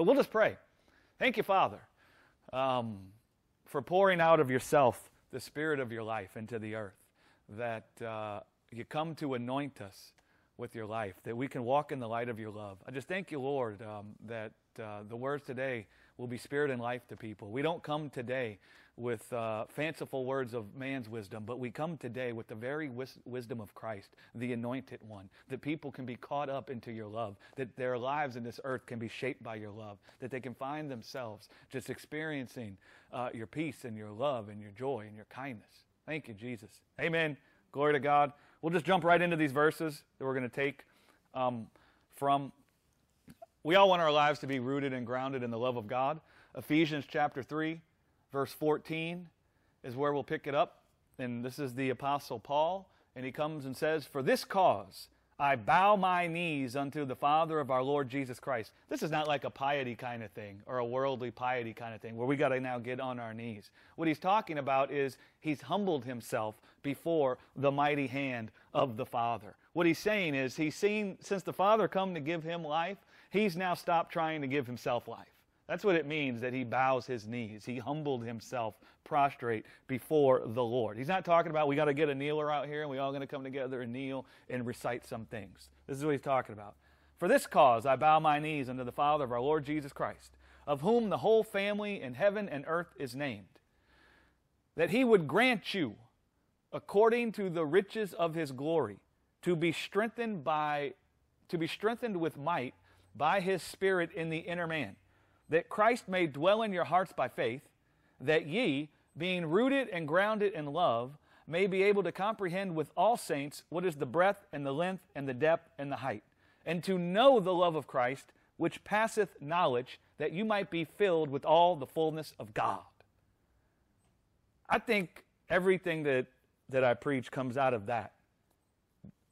But we'll just pray. Thank you, Father, um, for pouring out of yourself the spirit of your life into the earth, that uh, you come to anoint us with your life, that we can walk in the light of your love. I just thank you, Lord, um, that uh, the words today will be spirit and life to people. We don't come today with uh, fanciful words of man's wisdom, but we come today with the very wis- wisdom of Christ, the anointed one, that people can be caught up into your love, that their lives in this earth can be shaped by your love, that they can find themselves just experiencing uh, your peace and your love and your joy and your kindness. Thank you, Jesus. Amen. Glory to God. We'll just jump right into these verses that we're going to take um, from. We all want our lives to be rooted and grounded in the love of God. Ephesians chapter 3, verse 14 is where we'll pick it up. And this is the Apostle Paul. And he comes and says, For this cause I bow my knees unto the Father of our Lord Jesus Christ. This is not like a piety kind of thing or a worldly piety kind of thing where we got to now get on our knees. What he's talking about is he's humbled himself before the mighty hand of the Father. What he's saying is he's seen, since the Father come to give him life, he's now stopped trying to give himself life. That's what it means that he bows his knees. He humbled himself prostrate before the Lord. He's not talking about we got to get a kneeler out here and we all going to come together and kneel and recite some things. This is what he's talking about. For this cause I bow my knees unto the Father of our Lord Jesus Christ, of whom the whole family in heaven and earth is named, that he would grant you, according to the riches of his glory, to be strengthened by to be strengthened with might by his spirit in the inner man that Christ may dwell in your hearts by faith, that ye, being rooted and grounded in love, may be able to comprehend with all saints what is the breadth and the length and the depth and the height, and to know the love of Christ, which passeth knowledge, that you might be filled with all the fullness of God. I think everything that, that I preach comes out of that.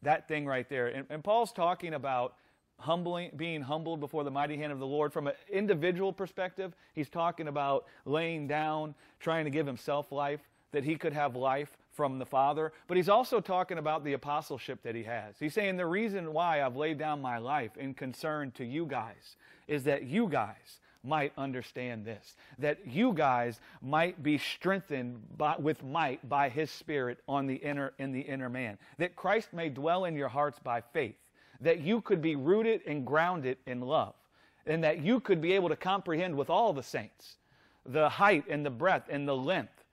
That thing right there. And, and Paul's talking about humbling, being humbled before the mighty hand of the Lord. From an individual perspective, he's talking about laying down, trying to give himself life, that he could have life from the Father. But he's also talking about the apostleship that he has. He's saying the reason why I've laid down my life in concern to you guys is that you guys might understand this, that you guys might be strengthened by, with might by his spirit on the inner in the inner man, that Christ may dwell in your hearts by faith that you could be rooted and grounded in love, and that you could be able to comprehend with all the saints the height and the breadth and the length,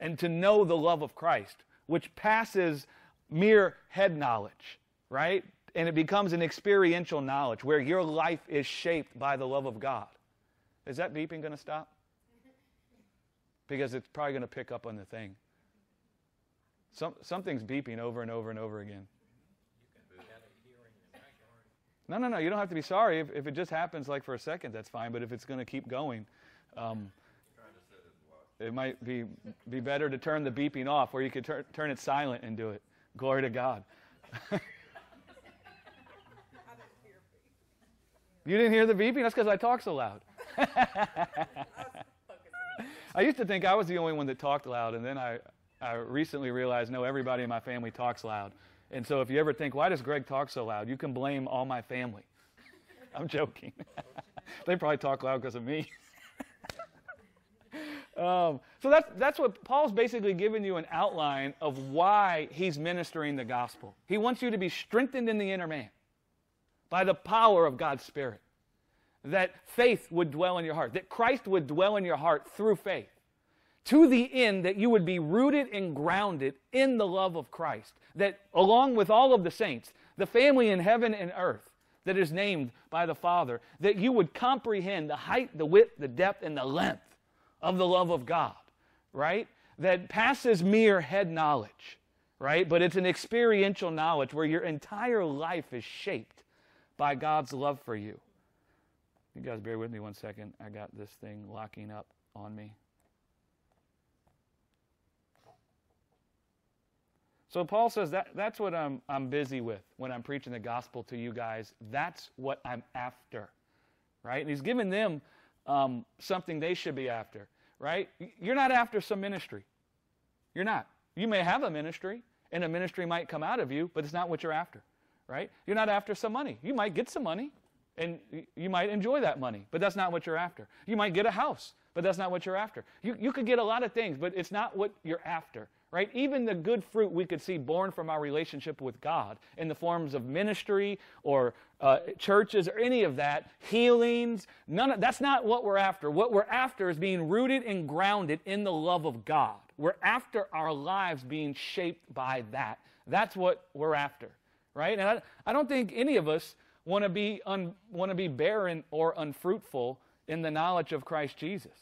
and to know the love of Christ, which passes mere head knowledge, right? And it becomes an experiential knowledge where your life is shaped by the love of God. Is that beeping going to stop? Because it's probably going to pick up on the thing. Some, something's beeping over and over and over again. No, no, no. You don't have to be sorry. If, if it just happens like for a second, that's fine. But if it's going to keep going, um, it might be, be better to turn the beeping off, or you could tur- turn it silent and do it. Glory to God. you didn't hear the beeping? That's because I talk so loud. I used to think I was the only one that talked loud, and then I, I recently realized no, everybody in my family talks loud. And so if you ever think, why does Greg talk so loud? You can blame all my family. I'm joking. they probably talk loud because of me. um, so that's, that's what Paul's basically giving you an outline of why he's ministering the gospel. He wants you to be strengthened in the inner man by the power of God's Spirit. That faith would dwell in your heart, that Christ would dwell in your heart through faith to the end that you would be rooted and grounded in the love of Christ. That along with all of the saints, the family in heaven and earth that is named by the Father, that you would comprehend the height, the width, the depth, and the length of the love of God, right? That passes mere head knowledge, right? But it's an experiential knowledge where your entire life is shaped by God's love for you. You guys bear with me one second. I got this thing locking up on me. So Paul says that that's what I'm, I'm busy with when I'm preaching the gospel to you guys. That's what I'm after, right? And he's giving them um, something they should be after, right? You're not after some ministry. You're not. You may have a ministry, and a ministry might come out of you, but it's not what you're after, right? You're not after some money. You might get some money, And you might enjoy that money, but that's not what you're after. You might get a house, but that's not what you're after. You, you could get a lot of things, but it's not what you're after, right? Even the good fruit we could see born from our relationship with God in the forms of ministry or uh, churches or any of that, healings, none of, that's not what we're after. What we're after is being rooted and grounded in the love of God. We're after our lives being shaped by that. That's what we're after, right? And I, I don't think any of us want to be un, want to be barren or unfruitful in the knowledge of Christ Jesus,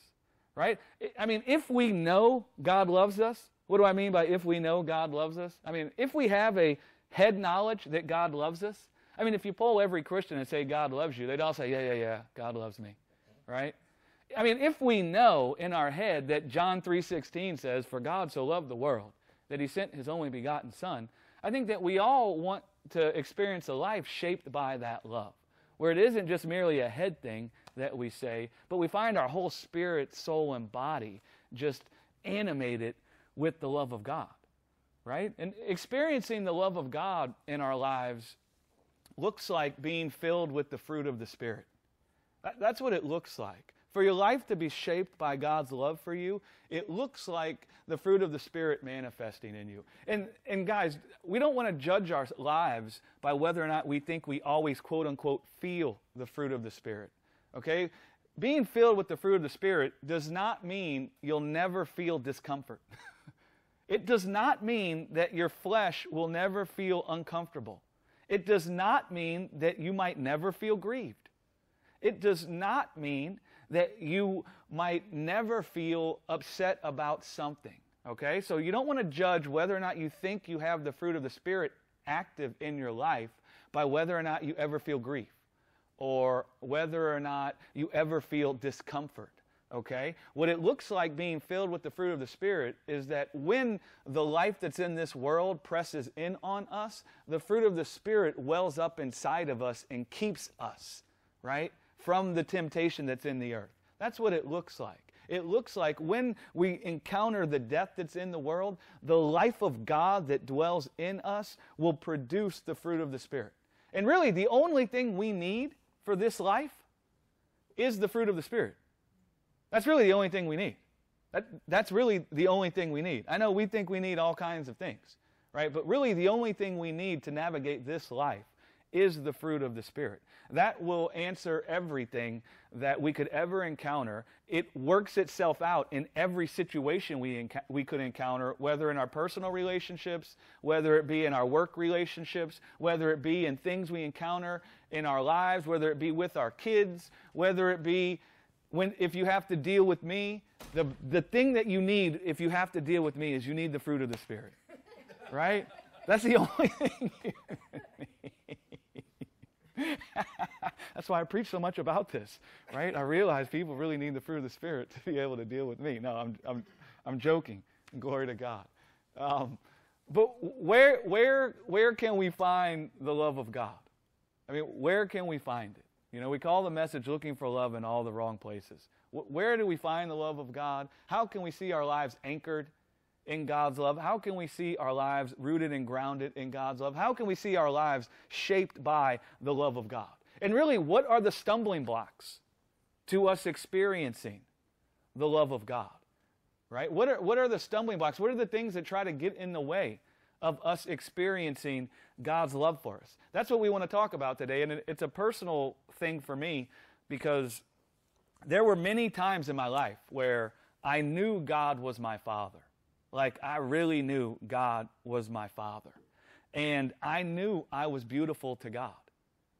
right? I mean, if we know God loves us, what do I mean by if we know God loves us? I mean, if we have a head knowledge that God loves us, I mean, if you poll every Christian and say God loves you, they'd all say, yeah, yeah, yeah, God loves me, right? I mean, if we know in our head that John 3:16 says, "For God so loved the world that he sent his only begotten son," I think that we all want to experience a life shaped by that love, where it isn't just merely a head thing that we say, but we find our whole spirit, soul, and body just animated with the love of God, right? And experiencing the love of God in our lives looks like being filled with the fruit of the Spirit. That's what it looks like. For your life to be shaped by God's love for you, it looks like the fruit of the Spirit manifesting in you. And, and guys, we don't want to judge our lives by whether or not we think we always, quote unquote, feel the fruit of the Spirit. Okay? Being filled with the fruit of the Spirit does not mean you'll never feel discomfort. it does not mean that your flesh will never feel uncomfortable. It does not mean that you might never feel grieved. It does not mean that you might never feel upset about something. Okay? So you don't want to judge whether or not you think you have the fruit of the Spirit active in your life by whether or not you ever feel grief or whether or not you ever feel discomfort. Okay? What it looks like being filled with the fruit of the Spirit is that when the life that's in this world presses in on us, the fruit of the Spirit wells up inside of us and keeps us, right? from the temptation that's in the earth. That's what it looks like. It looks like when we encounter the death that's in the world, the life of God that dwells in us will produce the fruit of the Spirit. And really, the only thing we need for this life is the fruit of the Spirit. That's really the only thing we need. That, that's really the only thing we need. I know we think we need all kinds of things, right? But really, the only thing we need to navigate this life is the fruit of the Spirit. That will answer everything that we could ever encounter. It works itself out in every situation we, enc- we could encounter, whether in our personal relationships, whether it be in our work relationships, whether it be in things we encounter in our lives, whether it be with our kids, whether it be when if you have to deal with me, the, the thing that you need if you have to deal with me is you need the fruit of the Spirit. Right? That's the only thing That's why I preach so much about this, right? I realize people really need the fruit of the Spirit to be able to deal with me. No, I'm, I'm, I'm joking. Glory to God. Um, but where, where, where can we find the love of God? I mean, where can we find it? You know, we call the message looking for love in all the wrong places. Where do we find the love of God? How can we see our lives anchored in God's love? How can we see our lives rooted and grounded in God's love? How can we see our lives shaped by the love of God? And really, what are the stumbling blocks to us experiencing the love of God? Right? What are, what are the stumbling blocks? What are the things that try to get in the way of us experiencing God's love for us? That's what we want to talk about today. And it's a personal thing for me because there were many times in my life where I knew God was my Father like I really knew God was my father. And I knew I was beautiful to God.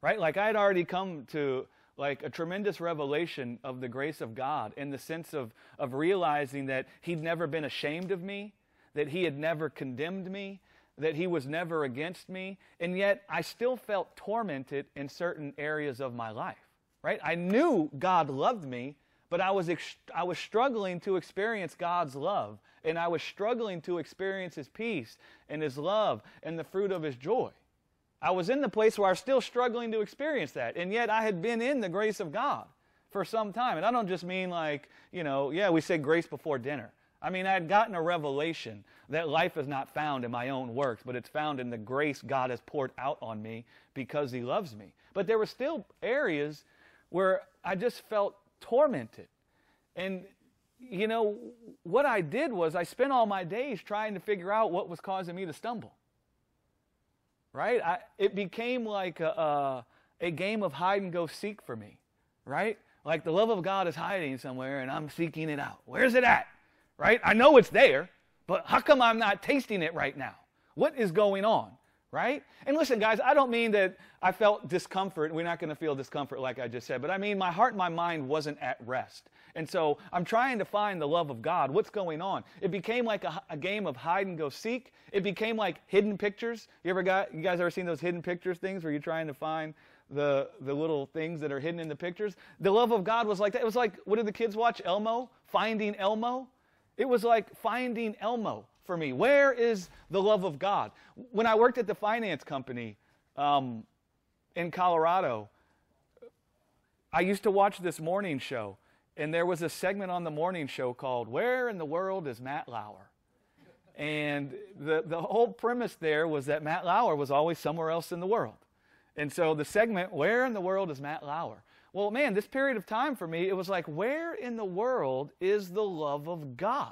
Right? Like I had already come to like a tremendous revelation of the grace of God in the sense of, of realizing that He'd never been ashamed of me, that He had never condemned me, that He was never against me, and yet I still felt tormented in certain areas of my life. Right? I knew God loved me, but I was, ex- I was struggling to experience God's love, and I was struggling to experience His peace and His love and the fruit of His joy. I was in the place where I was still struggling to experience that, and yet I had been in the grace of God for some time. And I don't just mean like, you know, yeah, we say grace before dinner. I mean, I had gotten a revelation that life is not found in my own works, but it's found in the grace God has poured out on me because He loves me. But there were still areas where I just felt tormented. And, you know, what I did was I spent all my days trying to figure out what was causing me to stumble. Right? I, it became like a, a, a game of hide and go seek for me. Right? Like the love of God is hiding somewhere and I'm seeking it out. Where's it at? Right? I know it's there, but how come I'm not tasting it right now? What is going on? Right? And listen, guys, I don't mean that I felt discomfort. We're not going to feel discomfort like I just said, but I mean my heart and my mind wasn't at rest. And so I'm trying to find the love of God. What's going on? It became like a, a, game of hide and go seek. It became like hidden pictures. You ever got you guys ever seen those hidden pictures things where you're trying to find the the little things that are hidden in the pictures? The love of God was like that. It was like what did the kids watch? Elmo, Finding Elmo. It was like finding Elmo for me. Where is the love of God? When I worked at the finance company um, in Colorado, I used to watch this morning show, and there was a segment on the morning show called Where in the World is Matt Lauer? And the, the whole premise there was that Matt Lauer was always somewhere else in the world. And so the segment, Where in the World is Matt Lauer? Well, man, this period of time for me, it was like, Where in the world is the love of God?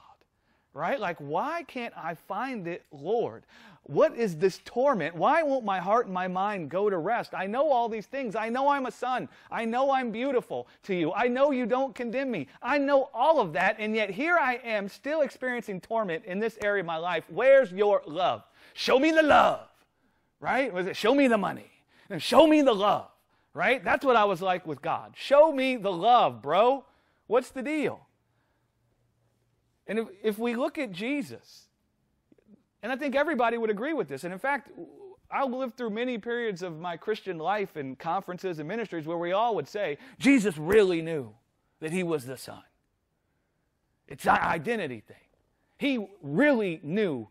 right? Like, why can't I find it, Lord? What is this torment? Why won't my heart and my mind go to rest? I know all these things. I know I'm a son. I know I'm beautiful to you. I know you don't condemn me. I know all of that, and yet here I am still experiencing torment in this area of my life. Where's your love? Show me the love, right? Was it show me the money? And show me the love, right? That's what I was like with God. Show me the love, bro. What's the deal? And if, if we look at Jesus, and I think everybody would agree with this, and in fact, I lived through many periods of my Christian life and conferences and ministries where we all would say, Jesus really knew that he was the Son. It's an identity thing. He really knew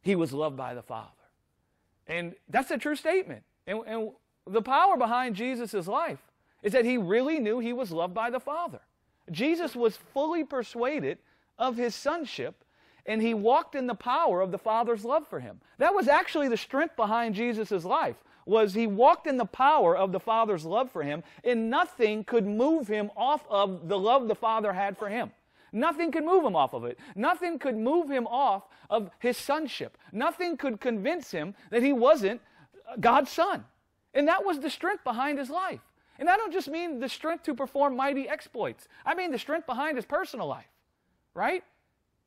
he was loved by the Father. And that's a true statement. And, and the power behind Jesus' life is that he really knew he was loved by the Father. Jesus was fully persuaded of his sonship and he walked in the power of the father's love for him. That was actually the strength behind jesus' life was he walked in the power of the father's love for him and nothing could move him off of the love the father had for him. Nothing could move him off of it. Nothing could move him off of his sonship. Nothing could convince him that he wasn't god's son and that was the strength behind his life and i don't just mean the strength to perform mighty exploits i mean the strength behind his personal life right?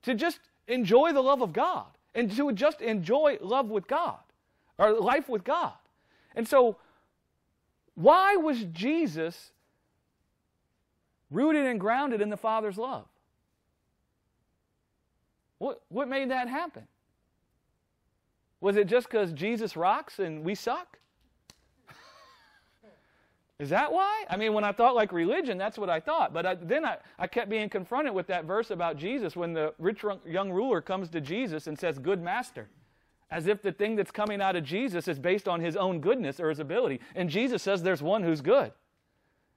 To just enjoy the love of God and to just enjoy love with God or life with God. And so, why was Jesus rooted and grounded in the Father's love? What, what made that happen? Was it just because Jesus rocks and we suck? Is that why? I mean, when I thought like religion, that's what I thought. But I, then I, I kept being confronted with that verse about Jesus when the rich young ruler comes to Jesus and says, Good master. As if the thing that's coming out of Jesus is based on his own goodness or his ability. And Jesus says there's one who's good.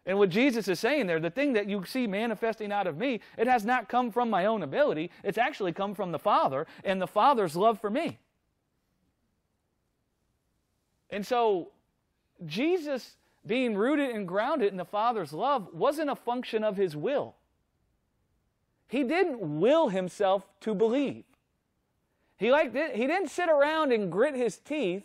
And what Jesus is saying there, the thing that you see manifesting out of me, it has not come from my own ability. It's actually come from the Father and the Father's love for me. And so, Jesus being rooted and grounded in the Father's love wasn't a function of his will. He didn't will himself to believe. He, like, he didn't sit around and grit his teeth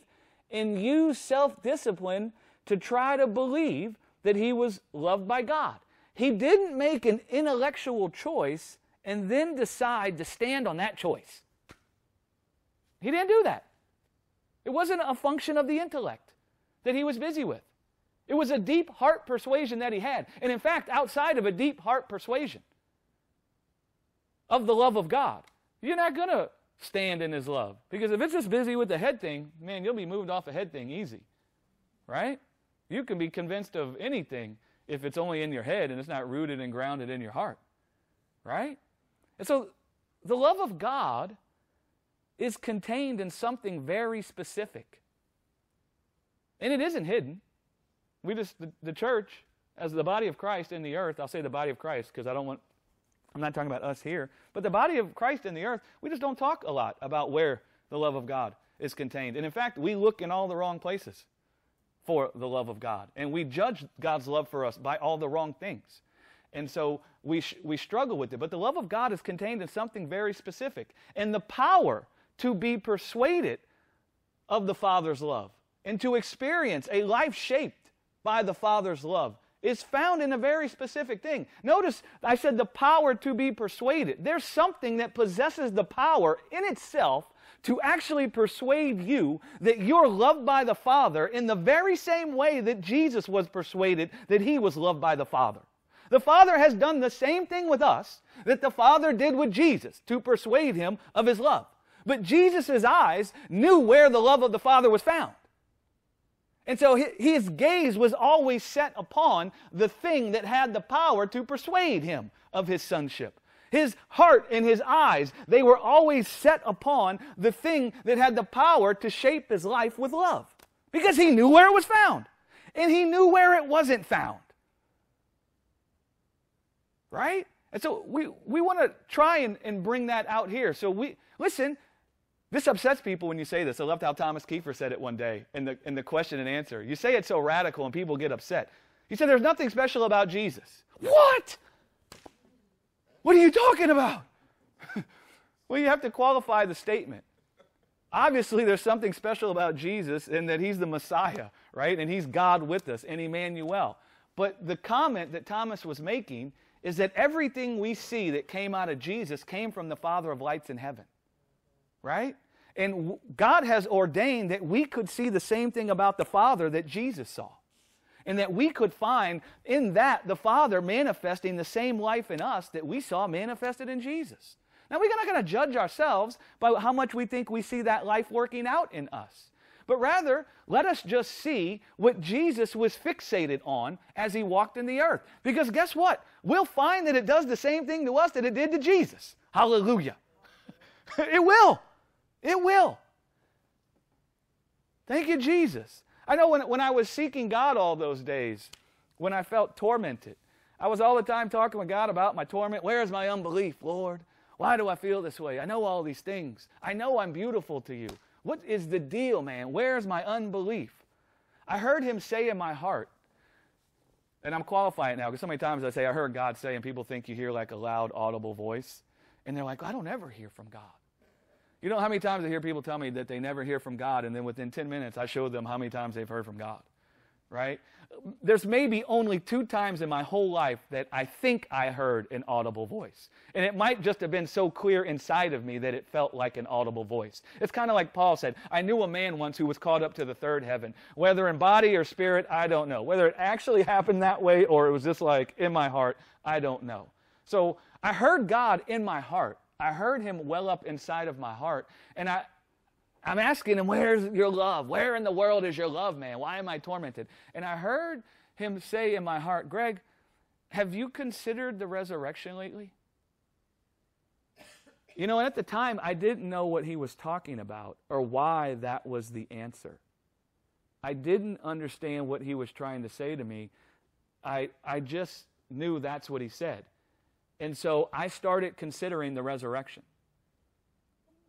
and use self discipline to try to believe that he was loved by God. He didn't make an intellectual choice and then decide to stand on that choice. He didn't do that. It wasn't a function of the intellect that he was busy with. It was a deep heart persuasion that he had. And in fact, outside of a deep heart persuasion of the love of God, you're not going to stand in his love. Because if it's just busy with the head thing, man, you'll be moved off a head thing easy. Right? You can be convinced of anything if it's only in your head and it's not rooted and grounded in your heart. Right? And so the love of God is contained in something very specific. And it isn't hidden. We just, the, the church, as the body of Christ in the earth, I'll say the body of Christ because I don't want, I'm not talking about us here, but the body of Christ in the earth, we just don't talk a lot about where the love of God is contained. And in fact, we look in all the wrong places for the love of God. And we judge God's love for us by all the wrong things. And so we, we struggle with it. But the love of God is contained in something very specific. And the power to be persuaded of the Father's love and to experience a life shaped by the Father's love is found in a very specific thing. Notice I said the power to be persuaded. There's something that possesses the power in itself to actually persuade you that you're loved by the Father in the very same way that Jesus was persuaded that he was loved by the Father. The Father has done the same thing with us that the Father did with Jesus to persuade him of his love. But Jesus' eyes knew where the love of the Father was found. And so his gaze was always set upon the thing that had the power to persuade him of his sonship. His heart and his eyes, they were always set upon the thing that had the power to shape his life with love. Because he knew where it was found. And he knew where it wasn't found. Right? And so we, we want to try and, and bring that out here. So we, listen, this upsets people when you say this. I loved how Thomas Kiefer said it one day in the, in the question and answer. You say it so radical and people get upset. He said, There's nothing special about Jesus. What? What are you talking about? well, you have to qualify the statement. Obviously, there's something special about Jesus in that he's the Messiah, right? And he's God with us, and Emmanuel. But the comment that Thomas was making is that everything we see that came out of Jesus came from the Father of lights in heaven right? And God has ordained that we could see the same thing about the Father that Jesus saw. And that we could find in that the Father manifesting the same life in us that we saw manifested in Jesus. Now, we're not going to judge ourselves by how much we think we see that life working out in us. But rather, let us just see what Jesus was fixated on as he walked in the earth. Because guess what? We'll find that it does the same thing to us that it did to Jesus. Hallelujah. it will. It will. Thank you, Jesus. I know when, when I was seeking God all those days, when I felt tormented, I was all the time talking with God about my torment. Where is my unbelief, Lord? Why do I feel this way? I know all these things. I know I'm beautiful to you. What is the deal, man? Where is my unbelief? I heard him say in my heart, and I'm qualifying now because so many times I say, I heard God say, and people think you hear like a loud, audible voice. And they're like, I don't ever hear from God. You know how many times I hear people tell me that they never hear from God, and then within 10 minutes I show them how many times they've heard from God, right? There's maybe only two times in my whole life that I think I heard an audible voice. And it might just have been so clear inside of me that it felt like an audible voice. It's kind of like Paul said I knew a man once who was caught up to the third heaven. Whether in body or spirit, I don't know. Whether it actually happened that way or it was just like in my heart, I don't know. So I heard God in my heart I heard him well up inside of my heart. And I, I'm asking him, Where's your love? Where in the world is your love, man? Why am I tormented? And I heard him say in my heart, Greg, have you considered the resurrection lately? You know, and at the time, I didn't know what he was talking about or why that was the answer. I didn't understand what he was trying to say to me. I, I just knew that's what he said. And so I started considering the resurrection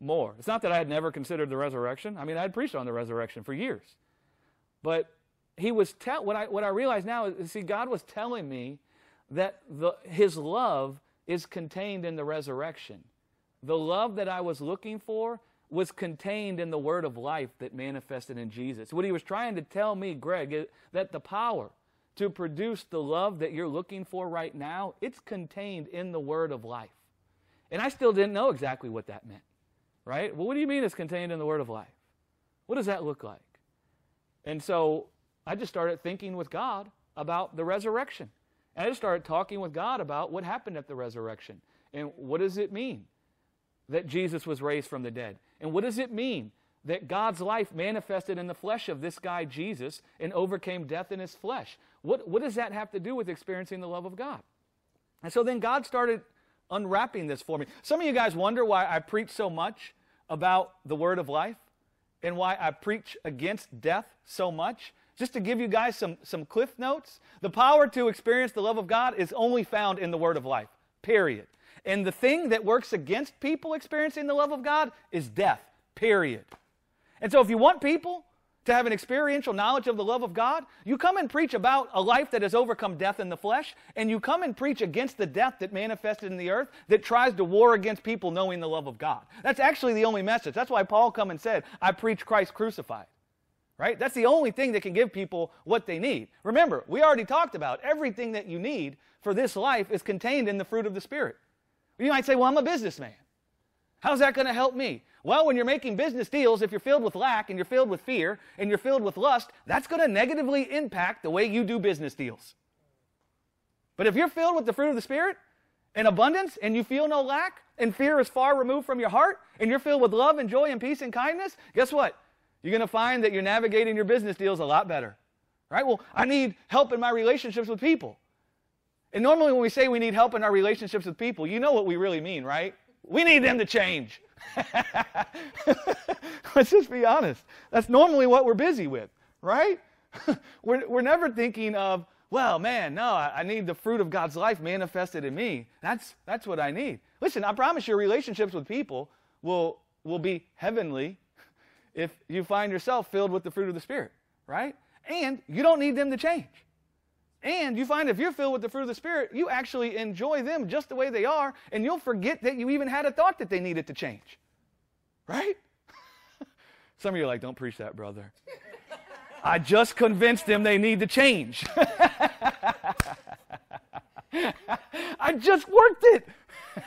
more. It's not that I had never considered the resurrection. I mean, I had preached on the resurrection for years. But he was tell what I what I realize now is see God was telling me that the his love is contained in the resurrection. The love that I was looking for was contained in the word of life that manifested in Jesus. What he was trying to tell me, Greg, that the power to produce the love that you're looking for right now, it's contained in the word of life. And I still didn't know exactly what that meant, right? Well, what do you mean it's contained in the word of life? What does that look like? And so I just started thinking with God about the resurrection. And I just started talking with God about what happened at the resurrection. And what does it mean that Jesus was raised from the dead? And what does it mean that God's life manifested in the flesh of this guy Jesus and overcame death in his flesh. What, what does that have to do with experiencing the love of God? And so then God started unwrapping this for me. Some of you guys wonder why I preach so much about the word of life and why I preach against death so much. Just to give you guys some, some cliff notes, the power to experience the love of God is only found in the word of life, period. And the thing that works against people experiencing the love of God is death, period. And so if you want people to have an experiential knowledge of the love of God, you come and preach about a life that has overcome death in the flesh, and you come and preach against the death that manifested in the earth that tries to war against people knowing the love of God. That's actually the only message. That's why Paul come and said, I preach Christ crucified. Right? That's the only thing that can give people what they need. Remember, we already talked about everything that you need for this life is contained in the fruit of the Spirit. You might say, Well, I'm a businessman. How's that going to help me? Well, when you're making business deals, if you're filled with lack and you're filled with fear and you're filled with lust, that's going to negatively impact the way you do business deals. But if you're filled with the fruit of the Spirit in abundance and you feel no lack and fear is far removed from your heart and you're filled with love and joy and peace and kindness, guess what? You're going to find that you're navigating your business deals a lot better. Right? Well, I need help in my relationships with people. And normally when we say we need help in our relationships with people, you know what we really mean, right? We need them to change. Let's just be honest. That's normally what we're busy with, right? we're, we're never thinking of, well, man, no, I, I need the fruit of God's life manifested in me. That's, that's what I need. Listen, I promise your relationships with people will, will be heavenly if you find yourself filled with the fruit of the Spirit, right? And you don't need them to change. And you find if you're filled with the fruit of the Spirit, you actually enjoy them just the way they are, and you'll forget that you even had a thought that they needed to change. Right? Some of you are like, don't preach that, brother. I just convinced them they need to change. I just worked it.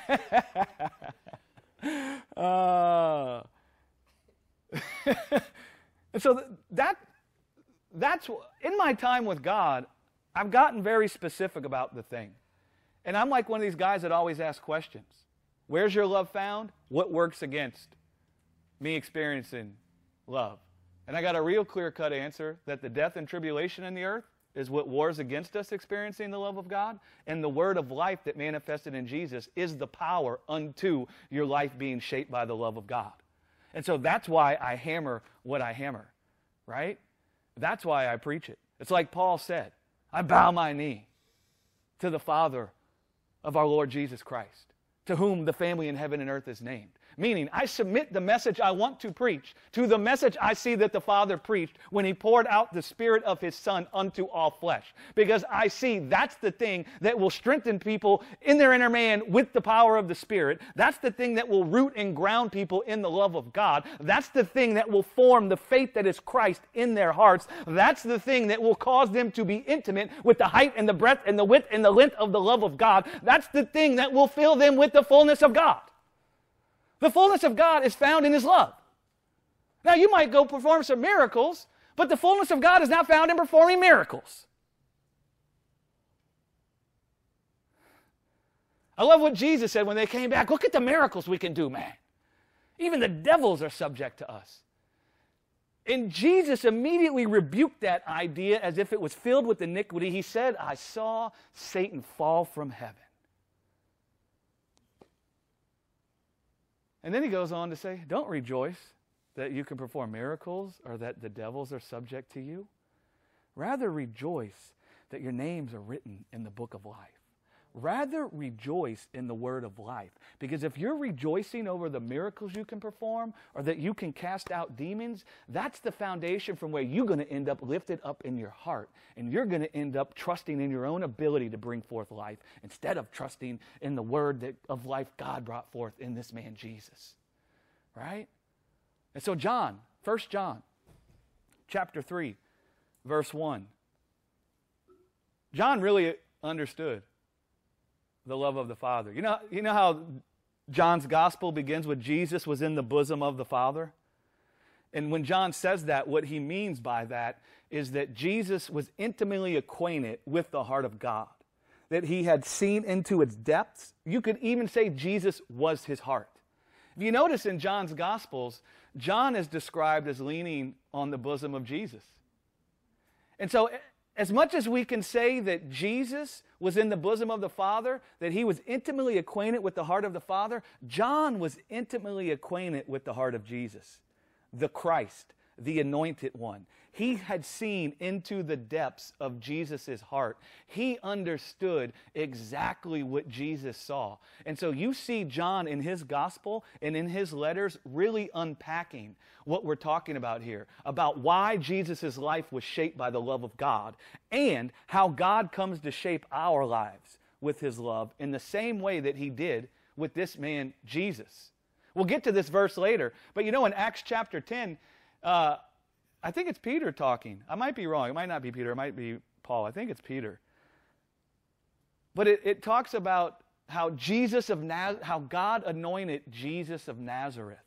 uh, and so that that's in my time with God, I've gotten very specific about the thing. And I'm like one of these guys that always asks questions. Where's your love found? What works against me experiencing love? And I got a real clear cut answer that the death and tribulation in the earth is what wars against us experiencing the love of God. And the word of life that manifested in Jesus is the power unto your life being shaped by the love of God. And so that's why I hammer what I hammer, right? That's why I preach it. It's like Paul said I bow my knee to the Father of our Lord Jesus Christ, to whom the family in heaven and earth is named. Meaning, I submit the message I want to preach to the message I see that the Father preached when He poured out the Spirit of His Son unto all flesh. Because I see that's the thing that will strengthen people in their inner man with the power of the Spirit. That's the thing that will root and ground people in the love of God. That's the thing that will form the faith that is Christ in their hearts. That's the thing that will cause them to be intimate with the height and the breadth and the width and the length of the love of God. That's the thing that will fill them with the fullness of God. The fullness of God is found in His love. Now, you might go perform some miracles, but the fullness of God is not found in performing miracles. I love what Jesus said when they came back. Look at the miracles we can do, man. Even the devils are subject to us. And Jesus immediately rebuked that idea as if it was filled with iniquity. He said, I saw Satan fall from heaven. And then he goes on to say, Don't rejoice that you can perform miracles or that the devils are subject to you. Rather rejoice that your names are written in the book of life. Rather rejoice in the word of life. Because if you're rejoicing over the miracles you can perform or that you can cast out demons, that's the foundation from where you're going to end up lifted up in your heart. And you're going to end up trusting in your own ability to bring forth life instead of trusting in the word that, of life God brought forth in this man Jesus. Right? And so, John, 1 John chapter 3, verse 1. John really understood the love of the Father. You know, you know how John's gospel begins with Jesus was in the bosom of the Father? And when John says that, what he means by that is that Jesus was intimately acquainted with the heart of God, that he had seen into its depths. You could even say Jesus was his heart. If you notice in John's gospels, John is described as leaning on the bosom of Jesus. And so as much as we can say that Jesus was in the bosom of the Father, that he was intimately acquainted with the heart of the Father, John was intimately acquainted with the heart of Jesus, the Christ, the anointed one. He had seen into the depths of Jesus' heart. He understood exactly what Jesus saw. And so you see John in his gospel and in his letters really unpacking what we're talking about here about why Jesus' life was shaped by the love of God and how God comes to shape our lives with his love in the same way that he did with this man, Jesus. We'll get to this verse later, but you know, in Acts chapter 10, uh, I think it's Peter talking. I might be wrong. It might not be Peter. It might be Paul. I think it's Peter. But it, it talks about how Jesus of Naz- how God anointed Jesus of Nazareth.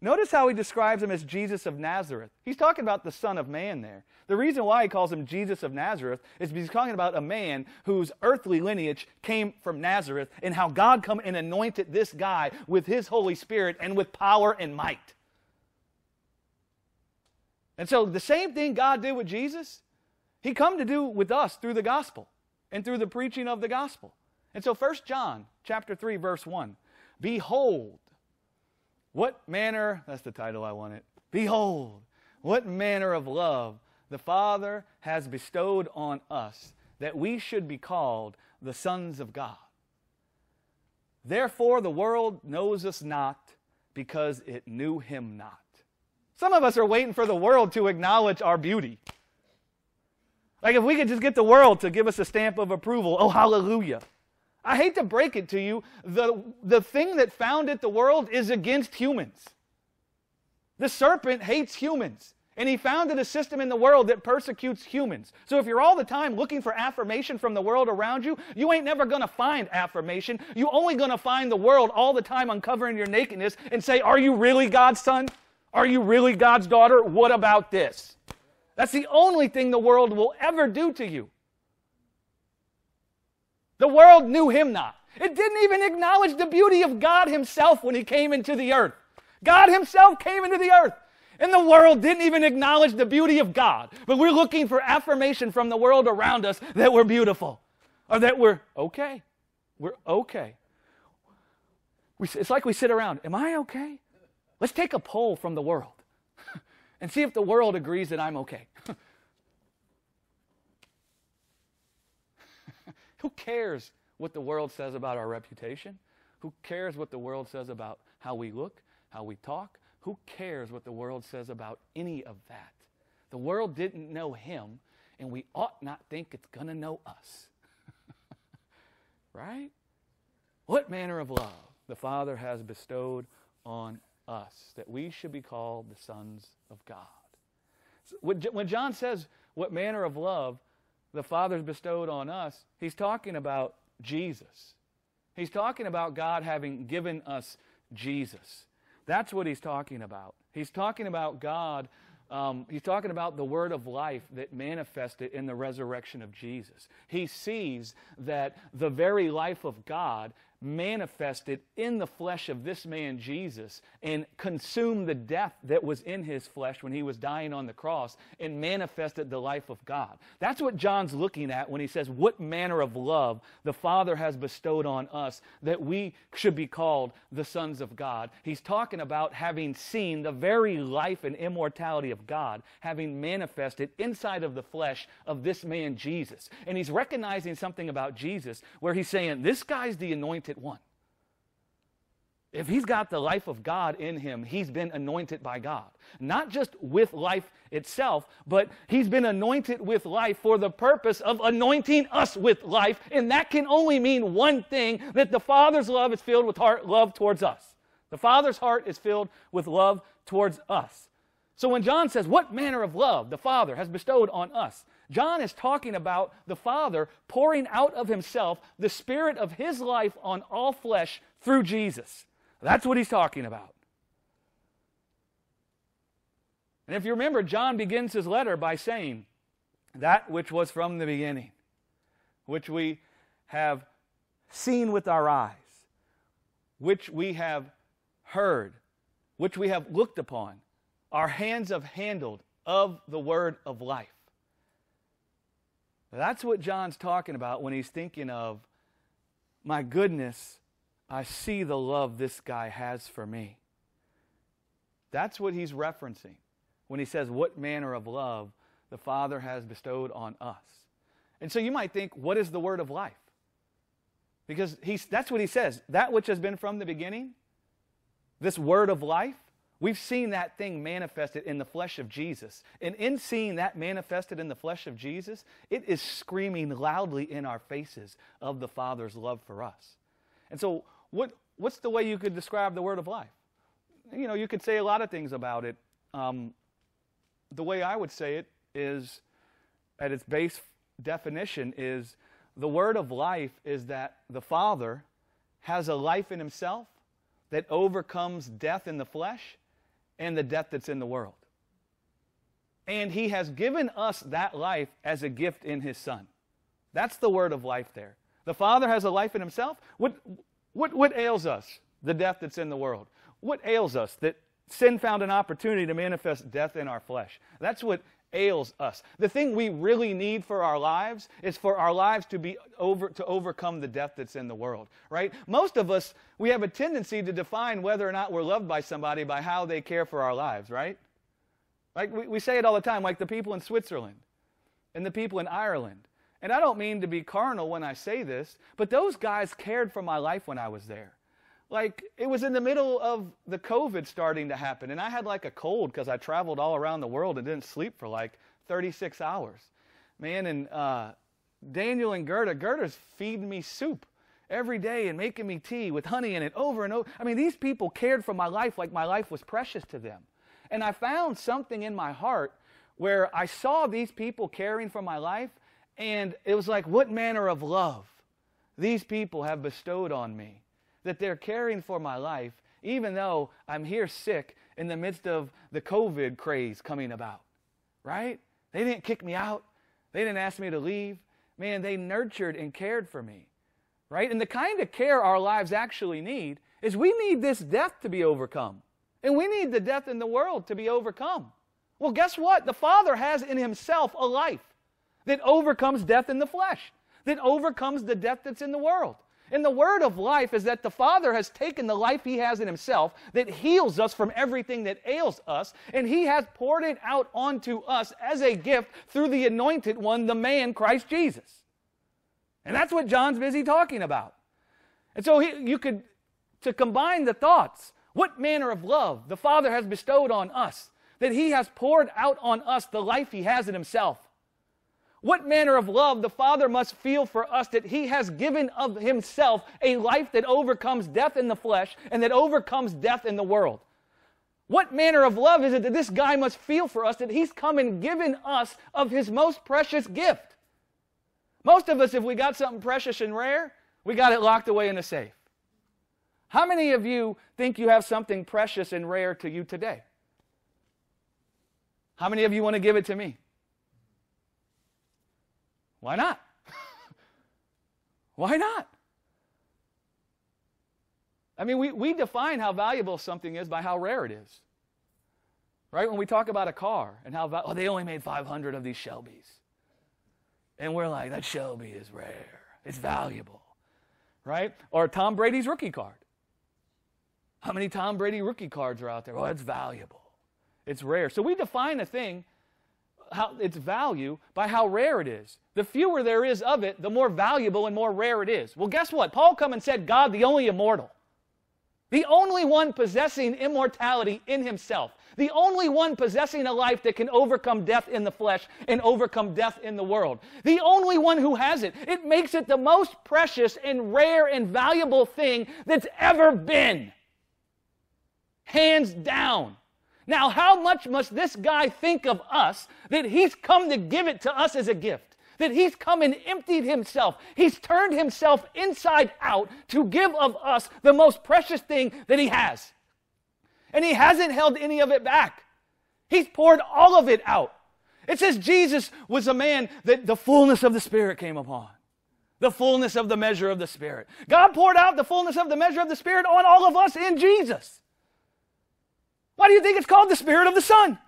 Notice how he describes him as Jesus of Nazareth. He's talking about the Son of Man there. The reason why he calls him Jesus of Nazareth is because he's talking about a man whose earthly lineage came from Nazareth and how God come and anointed this guy with his Holy Spirit and with power and might. And so the same thing God did with Jesus, he come to do with us through the gospel and through the preaching of the gospel. And so 1 John chapter 3 verse 1, behold what manner that's the title I wanted. Behold what manner of love the Father has bestowed on us that we should be called the sons of God. Therefore the world knows us not because it knew him not. Some of us are waiting for the world to acknowledge our beauty. Like if we could just get the world to give us a stamp of approval, oh, hallelujah. I hate to break it to you, the, the thing that founded the world is against humans. The serpent hates humans. And he founded a system in the world that persecutes humans. So if you're all the time looking for affirmation from the world around you, you ain't never going to find affirmation. You're only going to find the world all the time uncovering your nakedness and say, Are you really God's son? Are you really God's daughter? What about this? That's the only thing the world will ever do to you. The world knew him not. It didn't even acknowledge the beauty of God himself when he came into the earth. God himself came into the earth. And the world didn't even acknowledge the beauty of God. But we're looking for affirmation from the world around us that we're beautiful or that we're okay. We're okay. It's like we sit around, am I okay? Let's take a poll from the world and see if the world agrees that I'm okay. Who cares what the world says about our reputation? Who cares what the world says about how we look, how we talk? Who cares what the world says about any of that? The world didn't know him, and we ought not think it's going to know us. right? What manner of love the Father has bestowed on us, that we should be called the sons of God. When John says, What manner of love the Father's bestowed on us, he's talking about Jesus. He's talking about God having given us Jesus. That's what he's talking about. He's talking about God um, he's talking about the word of life that manifested in the resurrection of Jesus. He sees that the very life of God manifested in the flesh of this man Jesus and consumed the death that was in his flesh when he was dying on the cross and manifested the life of God. That's what John's looking at when he says, What manner of love the Father has bestowed on us that we should be called the sons of God. He's talking about having seen the very life and immortality of God having manifested inside of the flesh of this man Jesus. And he's recognizing something about Jesus where he's saying, This guy's the anointed anointed one. If he's got the life of God in him, he's been anointed by God. Not just with life itself, but he's been anointed with life for the purpose of anointing us with life. And that can only mean one thing that the Father's love is filled with heart, love towards us. The Father's heart is filled with love towards us. So when John says, What manner of love the Father has bestowed on us, John is talking about the Father pouring out of himself the Spirit of his life on all flesh through Jesus. That's what he's talking about. And if you remember, John begins his letter by saying, That which was from the beginning, which we have seen with our eyes, which we have heard, which we have looked upon, our hands have handled of the word of life. That's what John's talking about when he's thinking of, my goodness, I see the love this guy has for me. That's what he's referencing when he says, What manner of love the Father has bestowed on us. And so you might think, What is the word of life? Because he's, that's what he says. That which has been from the beginning, this word of life, we've seen that thing manifested in the flesh of Jesus. And in seeing that manifested in the flesh of Jesus, it is screaming loudly in our faces of the Father's love for us. And so, what, what's the way you could describe the word of life? You know, you could say a lot of things about it. Um, the way I would say it is, at its base definition, is the word of life is that the Father has a life in himself that overcomes death in the flesh and the death that's in the world. And he has given us that life as a gift in his Son. That's the word of life there. The Father has a life in himself. What, what, what ails us? The death that's in the world. What ails us? That sin found an opportunity to manifest death in our flesh. That's what ails us. The thing we really need for our lives is for our lives to be over to overcome the death that's in the world, right? Most of us we have a tendency to define whether or not we're loved by somebody by how they care for our lives, right? Like we, we say it all the time, like the people in Switzerland and the people in Ireland. And I don't mean to be carnal when I say this, but those guys cared for my life when I was there like it was in the middle of the COVID starting to happen, and I had like a cold because I traveled all around the world and didn't sleep for like 36 hours. Man, and uh, Daniel and Gerda, Gerda's feeding me soup every day and making me tea with honey in it over and over. I mean, these people cared for my life like my life was precious to them. And I found something in my heart where I saw these people caring for my life, and it was like, what manner of love these people have bestowed on me that they're caring for my life, even though I'm here sick in the midst of the COVID craze coming about. Right? They didn't kick me out, they didn't ask me to leave. Man, they nurtured and cared for me. Right? And the kind of care our lives actually need is we need this death to be overcome. And we need the death in the world to be overcome. Well, guess what? The Father has in Himself a life that overcomes death in the flesh, that overcomes the death that's in the world. And the word of life is that the Father has taken the life He has in Himself that heals us from everything that ails us, and He has poured it out onto us as a gift through the anointed one, the man Christ Jesus. And that's what John's busy talking about. And so he, you could, to combine the thoughts, what manner of love the Father has bestowed on us, that He has poured out on us the life He has in Himself. What manner of love the Father must feel for us that He has given of Himself a life that overcomes death in the flesh and that overcomes death in the world. What manner of love is it that this guy must feel for us that He's come and given us of His most precious gift? Most of us, if we got something precious and rare, we got it locked away in a safe. How many of you think you have something precious and rare to you today? How many of you want to give it to me? Why not? Why not? I mean, we, we define how valuable something is by how rare it is. Right? When we talk about a car and how, oh, they only made 500 of these Shelbys. And we're like, that Shelby is rare. It's valuable. Right? Or Tom Brady's rookie card. How many Tom Brady rookie cards are out there? Oh, it's valuable. It's rare. So we define a thing how, its value by how rare it is. The fewer there is of it, the more valuable and more rare it is. Well, guess what? Paul come and said, God, the only immortal, the only one possessing immortality in himself, the only one possessing a life that can overcome death in the flesh and overcome death in the world, the only one who has it. It makes it the most precious and rare and valuable thing that's ever been. Hands down. Now, how much must this guy think of us that he's come to give it to us as a gift? That he's come and emptied himself. He's turned himself inside out to give of us the most precious thing that he has. And he hasn't held any of it back. He's poured all of it out. It says Jesus was a man that the fullness of the Spirit came upon. The fullness of the measure of the Spirit. God poured out the fullness of the measure of the Spirit on all of us in Jesus. Why do you think it's called the Spirit of the Son?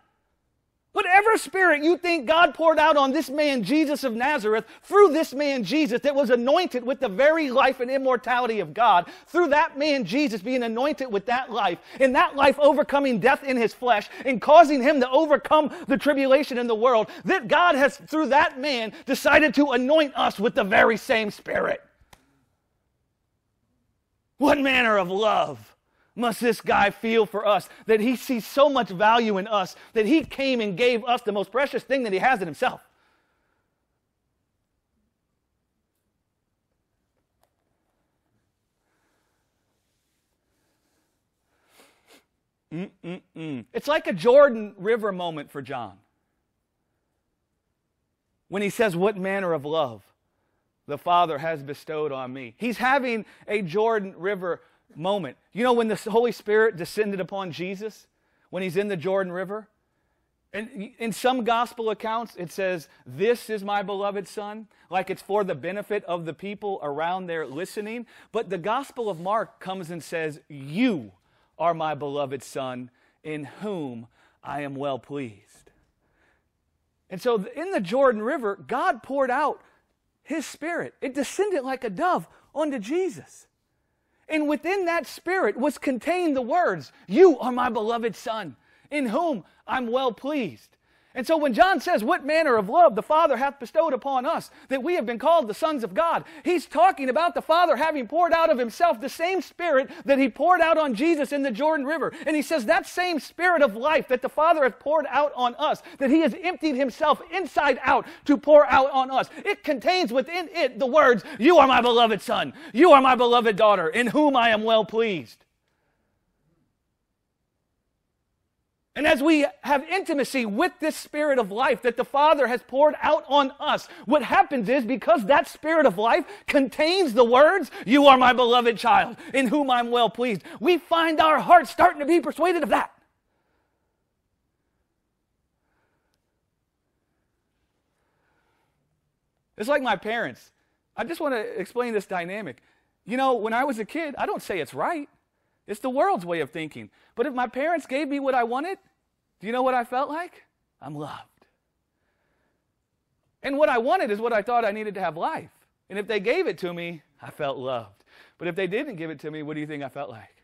Whatever spirit you think God poured out on this man, Jesus of Nazareth, through this man, Jesus, that was anointed with the very life and immortality of God, through that man, Jesus, being anointed with that life, and that life overcoming death in his flesh, and causing him to overcome the tribulation in the world, that God has, through that man, decided to anoint us with the very same spirit. What manner of love must this guy feel for us that he sees so much value in us that he came and gave us the most precious thing that he has in himself? Mm-mm-mm. It's like a Jordan River moment for John. When he says, What manner of love the Father has bestowed on me. He's having a Jordan River moment. You know, when the Holy Spirit descended upon Jesus, when he's in the Jordan River? And in some gospel accounts, it says, This is my beloved Son, like it's for the benefit of the people around there listening. But the Gospel of Mark comes and says, You are my beloved Son, in whom I am well pleased. And so in the Jordan River, God poured out his Spirit. It descended like a dove onto Jesus. And within that spirit was contained the words, You are my beloved Son, in whom I'm well pleased. And so when John says, What manner of love the Father hath bestowed upon us, that we have been called the sons of God, he's talking about the Father having poured out of himself the same Spirit that he poured out on Jesus in the Jordan River. And he says, That same Spirit of life that the Father hath poured out on us, that he has emptied himself inside out to pour out on us, it contains within it the words, You are my beloved Son, you are my beloved daughter, in whom I am well pleased. And as we have intimacy with this spirit of life that the Father has poured out on us, what happens is because that spirit of life contains the words, You are my beloved child, in whom I'm well pleased, we find our hearts starting to be persuaded of that. It's like my parents. I just want to explain this dynamic. You know, when I was a kid, I don't say it's right. It's the world's way of thinking. But if my parents gave me what I wanted, do you know what I felt like? I'm loved. And what I wanted is what I thought I needed to have life. And if they gave it to me, I felt loved. But if they didn't give it to me, what do you think I felt like?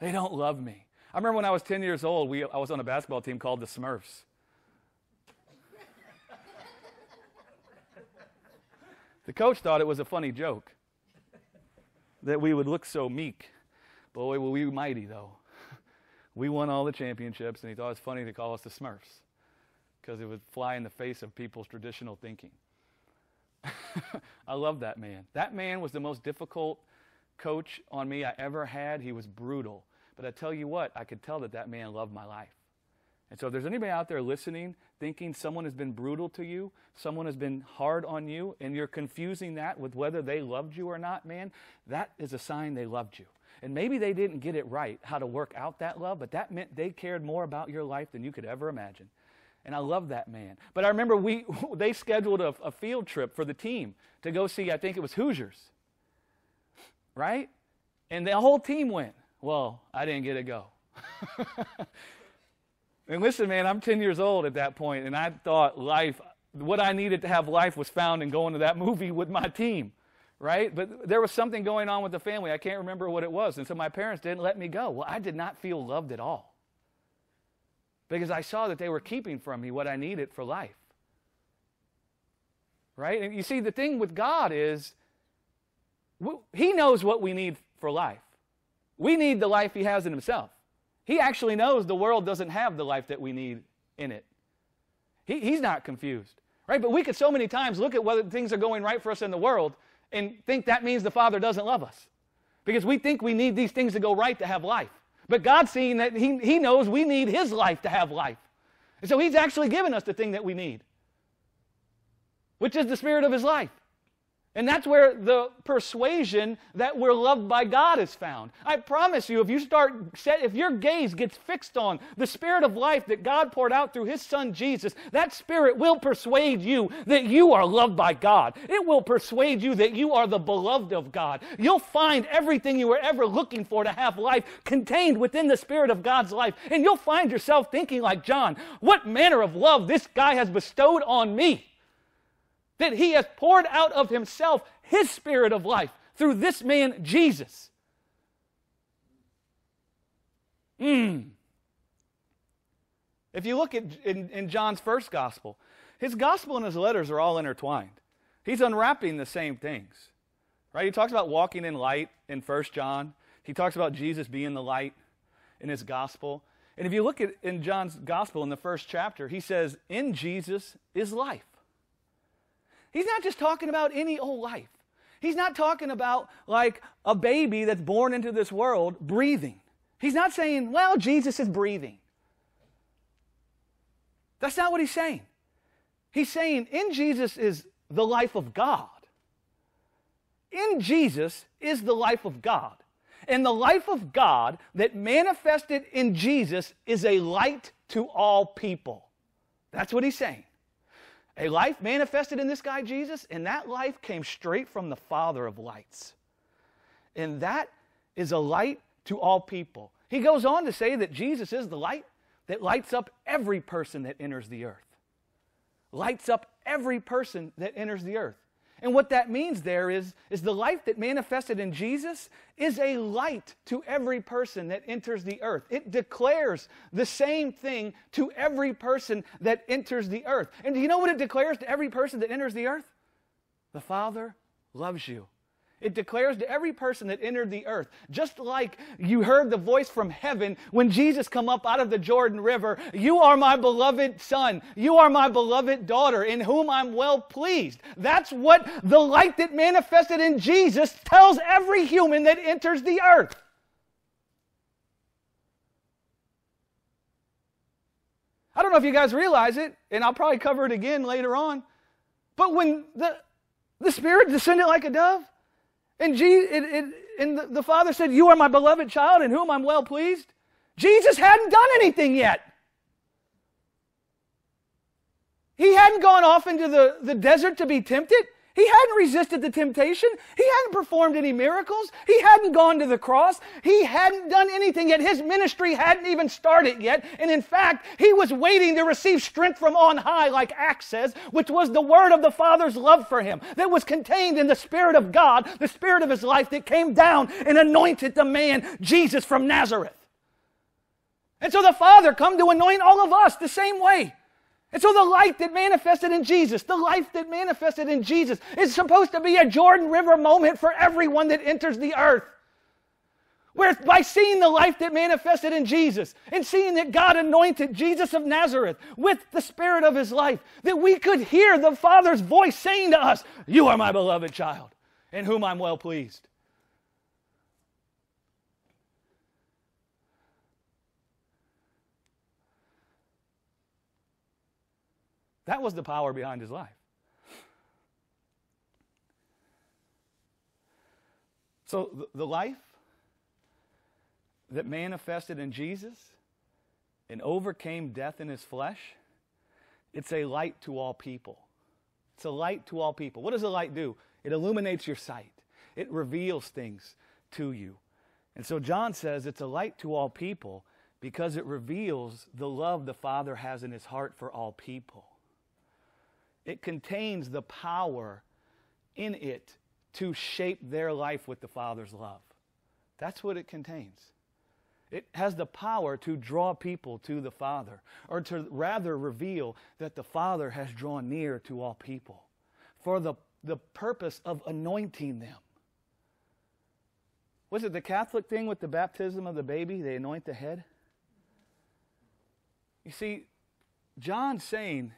They don't love me. I remember when I was 10 years old, we, I was on a basketball team called the Smurfs. the coach thought it was a funny joke that we would look so meek. Boy, were we mighty, though we won all the championships, and he thought it was funny to call us the Smurfs because it would fly in the face of people's traditional thinking. I love that man. That man was the most difficult coach on me I ever had. He was brutal. But I tell you what, I could tell that that man loved my life. And so if there's anybody out there listening, thinking someone has been brutal to you, someone has been hard on you, and you're confusing that with whether they loved you or not, man, that is a sign they loved you. And maybe they didn't get it right how to work out that love, but that meant they cared more about your life than you could ever imagine. And I love that man. But I remember we they scheduled a, a field trip for the team to go see, I think it was Hoosiers. Right? And the whole team went. Well, I didn't get to go. and listen, man, I'm 10 years old at that point, and I thought life, what I needed to have life was found in going to that movie with my team right? But there was something going on with the family. I can't remember what it was. And so my parents didn't let me go. Well, I did not feel loved at all because I saw that they were keeping from me what I needed for life. Right? And you see, the thing with God is He knows what we need for life. We need the life He has in Himself. He actually knows the world doesn't have the life that we need in it. He, he's not confused. Right? But we could so many times look at whether things are going right for us in the world and think that means the Father doesn't love us. Because we think we need these things to go right to have life. But God's seeing that He, he knows we need His life to have life. And so He's actually given us the thing that we need, which is the Spirit of His life. And that's where the persuasion that we're loved by God is found. I promise you, if you start, if your gaze gets fixed on the Spirit of life that God poured out through His Son Jesus, that Spirit will persuade you that you are loved by God. It will persuade you that you are the beloved of God. You'll find everything you were ever looking for to have life contained within the Spirit of God's life. And you'll find yourself thinking like John, what manner of love this guy has bestowed on me that he has poured out of himself his spirit of life through this man, Jesus. Mm. If you look at in, in John's first gospel, his gospel and his letters are all intertwined. He's unwrapping the same things. Right? He talks about walking in light in First John. He talks about Jesus being the light in his gospel. And if you look at in John's gospel in the first chapter, he says, In Jesus is life. He's not just talking about any old life. He's not talking about like a baby that's born into this world breathing. He's not saying, well, Jesus is breathing. That's not what he's saying. He's saying in Jesus is the life of God. In Jesus is the life of God. And the life of God that manifested in Jesus is a light to all people. That's what he's saying. A life manifested in this guy Jesus, and that life came straight from the Father of lights. And that is a light to all people. He goes on to say that Jesus is the light that lights up every person that enters the earth. Lights up every person that enters the earth. And what that means there is, is the life that manifested in Jesus is a light to every person that enters the earth. It declares the same thing to every person that enters the earth. And do you know what it declares to every person that enters the earth? The Father loves you. It declares to every person that entered the earth, just like you heard the voice from heaven when Jesus come up out of the Jordan River, you are my beloved son, you are my beloved daughter, in whom I'm well pleased. That's what the light that manifested in Jesus tells every human that enters the earth. I don't know if you guys realize it, and I'll probably cover it again later on. But when the, the Spirit descended like a dove, and, Jesus, it, it, and the, the Father said, You are my beloved child in whom I'm well pleased. Jesus hadn't done anything yet. He hadn't gone off into the, the desert to be tempted. He hadn't resisted the temptation. He hadn't performed any miracles. He hadn't gone to the cross. He hadn't done anything yet. His ministry hadn't even started yet. And in fact, he was waiting to receive strength from on high, like Acts says, which was the word of the Father's love for him, that was contained in the Spirit of God, the Spirit of his life that came down and anointed the man, Jesus from Nazareth. And so the Father come to anoint all of us the same way. And so the light that manifested in Jesus, the life that manifested in Jesus, is supposed to be a Jordan River moment for everyone that enters the earth. Where by seeing the life that manifested in Jesus and seeing that God anointed Jesus of Nazareth with the Spirit of His life, that we could hear the Father's voice saying to us, You are my beloved child, in whom I'm well pleased. That was the power behind his life. So, the life that manifested in Jesus and overcame death in his flesh, it's a light to all people. It's a light to all people. What does a light do? It illuminates your sight, it reveals things to you. And so, John says it's a light to all people because it reveals the love the Father has in his heart for all people. It contains the power in it to shape their life with the Father's love. That's what it contains. It has the power to draw people to the Father, or to rather reveal that the Father has drawn near to all people for the, the purpose of anointing them. Was it the Catholic thing with the baptism of the baby? They anoint the head? You see, John's saying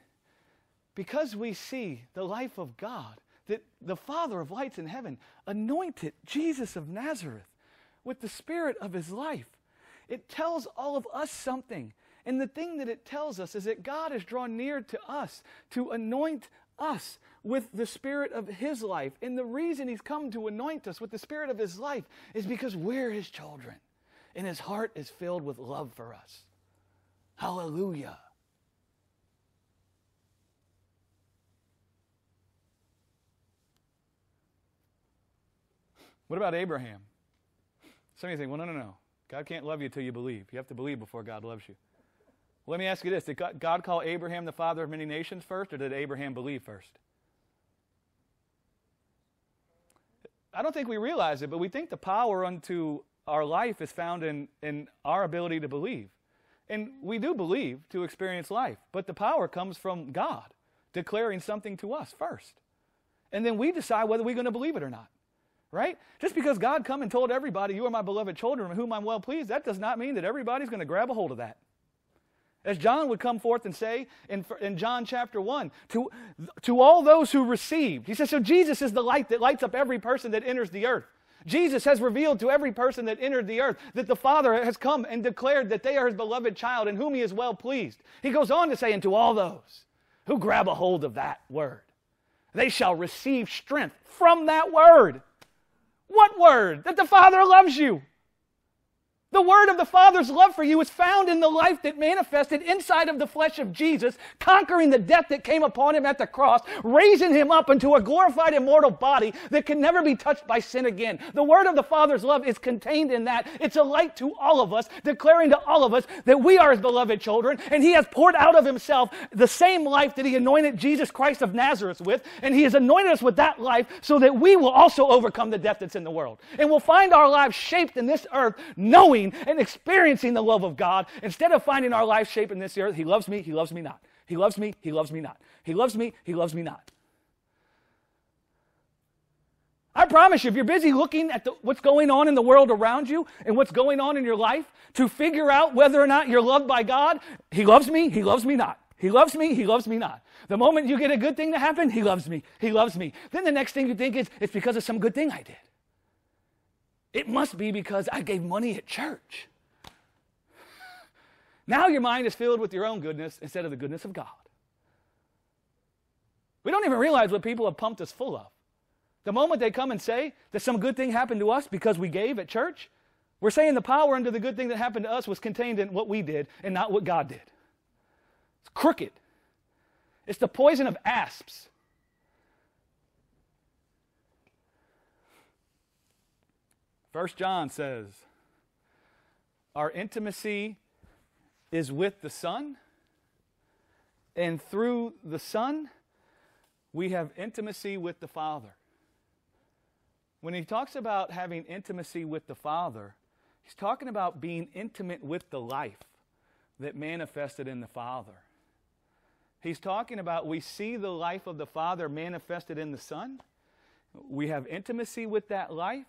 because we see the life of God, that the Father of lights in heaven anointed Jesus of Nazareth with the Spirit of his life. It tells all of us something. And the thing that it tells us is that God has drawn near to us to anoint us with the spirit of his life. And the reason he's come to anoint us with the spirit of his life is because we're his children. And his heart is filled with love for us. Hallelujah. What about Abraham? Some of you think, well, no, no, no. God can't love you till you believe. You have to believe before God loves you. Let me ask you this Did God call Abraham the father of many nations first, or did Abraham believe first? I don't think we realize it, but we think the power unto our life is found in, in our ability to believe. And we do believe to experience life, but the power comes from God declaring something to us first. And then we decide whether we're going to believe it or not. Right? Just because God come and told everybody, you are my beloved children, whom I'm well pleased, that does not mean that everybody's going to grab a hold of that. As John would come forth and say in, in John chapter 1, to, to all those who received. He says, So Jesus is the light that lights up every person that enters the earth. Jesus has revealed to every person that entered the earth that the Father has come and declared that they are his beloved child in whom he is well pleased. He goes on to say, And to all those who grab a hold of that word, they shall receive strength from that word. What word? That the Father loves you. The word of the Father's love for you is found in the life that manifested inside of the flesh of Jesus, conquering the death that came upon him at the cross, raising him up into a glorified immortal body that can never be touched by sin again. The word of the Father's love is contained in that. It's a light to all of us, declaring to all of us that we are his beloved children, and he has poured out of himself the same life that he anointed Jesus Christ of Nazareth with, and he has anointed us with that life so that we will also overcome the death that's in the world. And we'll find our lives shaped in this earth, knowing knowing and experiencing the love of God instead of finding our life shape in this earth. He loves me, He loves me not. He loves me, He loves me not. He loves me, He loves me not. I promise you, if you're busy looking at the, what's going on in the world around you and what's going on in your life to figure out whether or not you're loved by God, He loves me, He loves me not. He loves me, He loves me not. The moment you get a good thing to happen, He loves me, He loves me. Then the next thing you think is, it's because of some good thing I did. It must be because I gave money at church. Now your mind is filled with your own goodness instead of the goodness of God. We don't even realize what people have pumped us full of. The moment they come and say that some good thing happened to us because we gave at church, we're saying the power under the good thing that happened to us was contained in what we did and not what God did. It's crooked. It's the poison of asps. First John says, Our intimacy is with the Son, and through the Son, we have intimacy with the Father. When he talks about having intimacy with the Father, he's talking about being intimate with the life that manifested in the Father. He's talking about we see the life of the Father manifested in the Son. We have intimacy with that life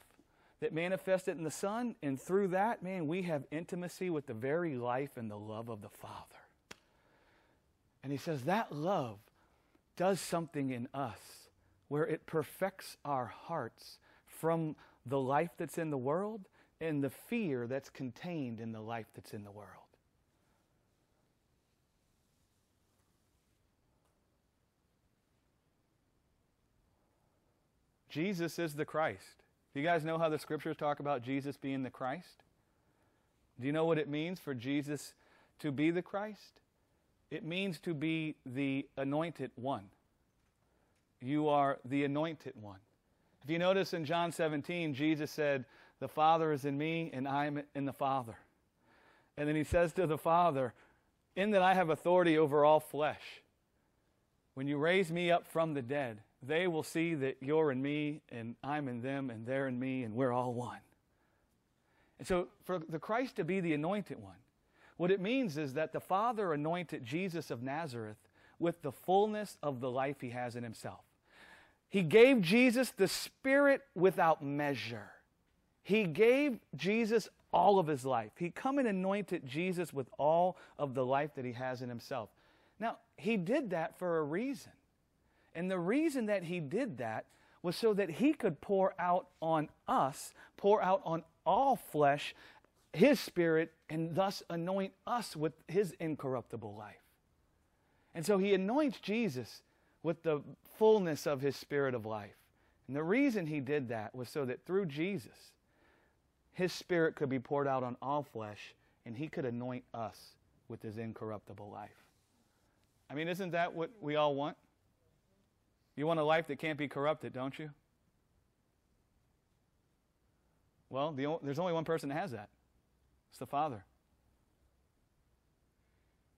that manifested in the Son, and through that, man, we have intimacy with the very life and the love of the Father. And he says that love does something in us where it perfects our hearts from the life that's in the world and the fear that's contained in the life that's in the world. Jesus is the Christ. Do you guys know how the scriptures talk about Jesus being the Christ? Do you know what it means for Jesus to be the Christ? It means to be the anointed one. You are the anointed one. If you notice in John 17, Jesus said, The Father is in me, and I am in the Father. And then he says to the Father, In that I have authority over all flesh. When you raise me up from the dead, they will see that you're in me and I'm in them and they're in me and we're all one. And so, for the Christ to be the anointed one, what it means is that the Father anointed Jesus of Nazareth with the fullness of the life he has in himself. He gave Jesus the Spirit without measure. He gave Jesus all of his life. He come and anointed Jesus with all of the life that he has in himself. Now, he did that for a reason. And the reason that he did that was so that he could pour out on us, pour out on all flesh, his spirit, and thus anoint us with his incorruptible life. And so he anoints Jesus with the fullness of his spirit of life. And the reason he did that was so that through Jesus, his spirit could be poured out on all flesh and he could anoint us with his incorruptible life. I mean, isn't that what we all want? You want a life that can't be corrupted, don't you? Well, the, there's only one person that has that it's the Father.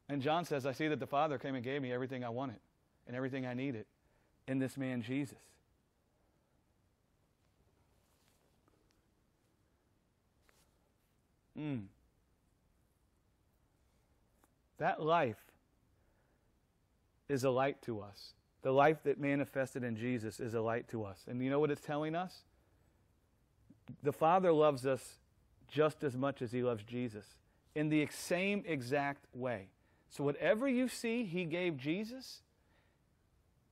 And John says, I see that the Father came and gave me everything I wanted and everything I needed in this man Jesus. Mm. That life is a light to us. The life that manifested in Jesus is a light to us. And you know what it's telling us? The Father loves us just as much as He loves Jesus in the same exact way. So, whatever you see He gave Jesus,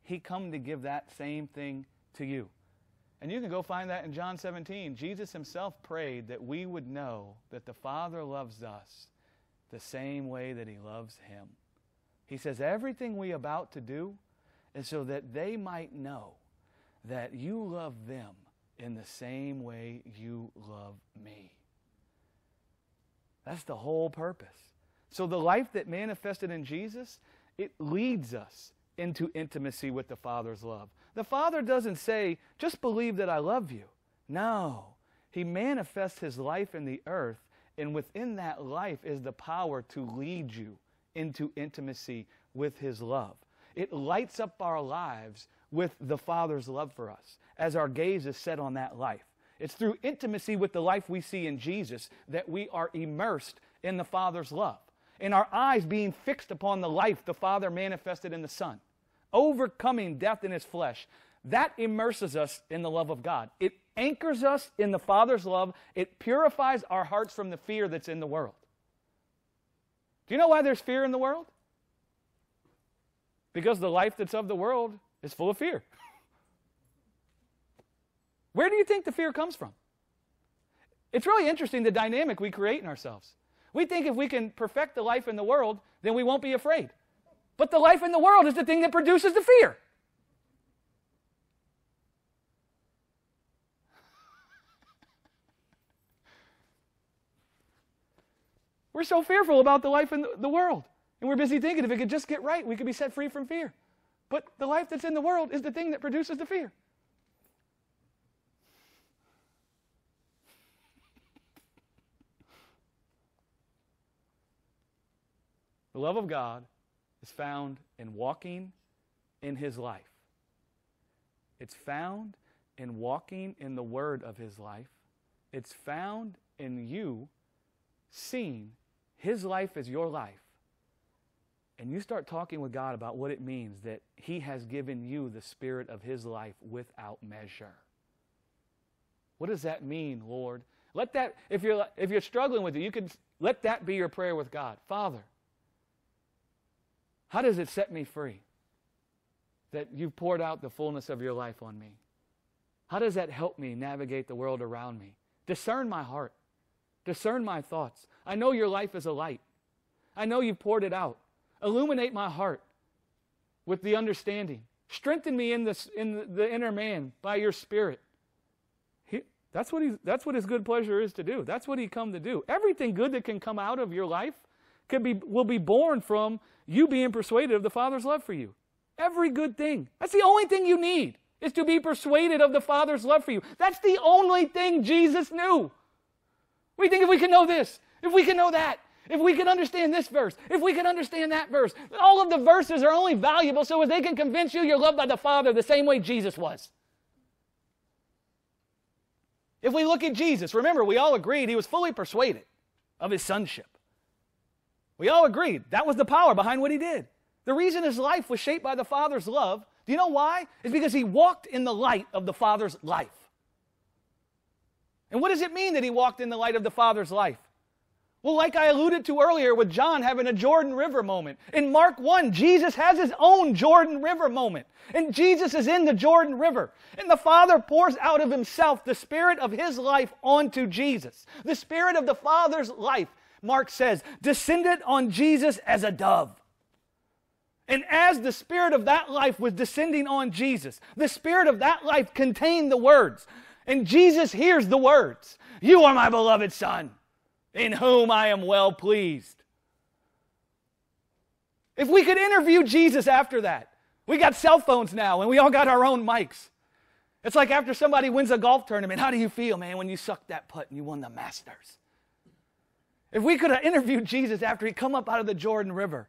He come to give that same thing to you. And you can go find that in John 17. Jesus himself prayed that we would know that the Father loves us the same way that he loves him. He says, Everything we about to do is so that they might know that you love them in the same way you love me. That's the whole purpose. So the life that manifested in Jesus, it leads us into intimacy with the Father's love. The Father doesn't say, just believe that I love you. No. He manifests his life in the earth, and within that life is the power to lead you into intimacy with his love. It lights up our lives with the Father's love for us as our gaze is set on that life. It's through intimacy with the life we see in Jesus that we are immersed in the Father's love, in our eyes being fixed upon the life the Father manifested in the Son overcoming death in his flesh, that immerses us in the love of God. It anchors us in the Father's love. It purifies our hearts from the fear that's in the world. Do you know why there's fear in the world? Because the life that's of the world is full of fear. Where do you think the fear comes from? It's really interesting the dynamic we create in ourselves. We think if we can perfect the life in the world, then we won't be afraid. But the life in the world is the thing that produces the fear. We're so fearful about the life in the world. And we're busy thinking if it could just get right, we could be set free from fear. But the life that's in the world is the thing that produces the fear. The love of God is found in walking in his life. It's found in walking in the word of his life. It's found in you seeing his life as your life. And you start talking with God about what it means that he has given you the spirit of his life without measure. What does that mean, Lord? Let that if you're if you're struggling with it, you can let that be your prayer with God. Father, how does it set me free that you've poured out the fullness of your life on me? How does that help me navigate the world around me? Discern my heart, discern my thoughts. I know your life is a light. I know you've poured it out. Illuminate my heart with the understanding. Strengthen me in, this, in the inner man by your spirit. He, that's, what he, that's what his good pleasure is to do. That's what he come to do. Everything good that can come out of your life be, will be born from you being persuaded of the Father's love for you. Every good thing. That's the only thing you need, is to be persuaded of the Father's love for you. That's the only thing Jesus knew. We think if we can know this, if we can know that, if we can understand this verse, if we can understand that verse, all of the verses are only valuable so as they can convince you you're loved by the Father the same way Jesus was. If we look at Jesus, remember, we all agreed he was fully persuaded of his sonship. We all agreed that was the power behind what he did. The reason his life was shaped by the Father's love, do you know why? Is because he walked in the light of the Father's life. And what does it mean that he walked in the light of the Father's life? Well, like I alluded to earlier with John having a Jordan River moment. In Mark 1, Jesus has his own Jordan River moment. And Jesus is in the Jordan River. And the Father pours out of himself the Spirit of his life onto Jesus. The Spirit of the Father's life Mark says, descended on Jesus as a dove. And as the spirit of that life was descending on Jesus, the spirit of that life contained the words. And Jesus hears the words You are my beloved Son, in whom I am well pleased. If we could interview Jesus after that, we got cell phones now and we all got our own mics. It's like after somebody wins a golf tournament, how do you feel, man, when you sucked that putt and you won the Masters? If we could have interviewed Jesus after he come up out of the Jordan River,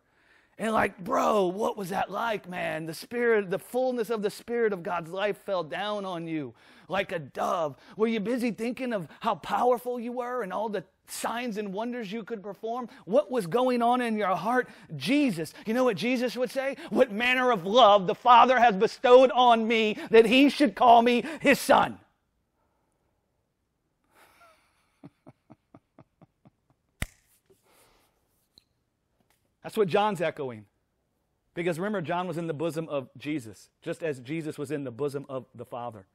and like, bro, what was that like, man? The spirit, the fullness of the spirit of God's life fell down on you like a dove. Were you busy thinking of how powerful you were and all the signs and wonders you could perform? What was going on in your heart? Jesus. You know what Jesus would say? What manner of love the Father has bestowed on me that he should call me his son. That's what John's echoing. Because remember, John was in the bosom of Jesus, just as Jesus was in the bosom of the Father.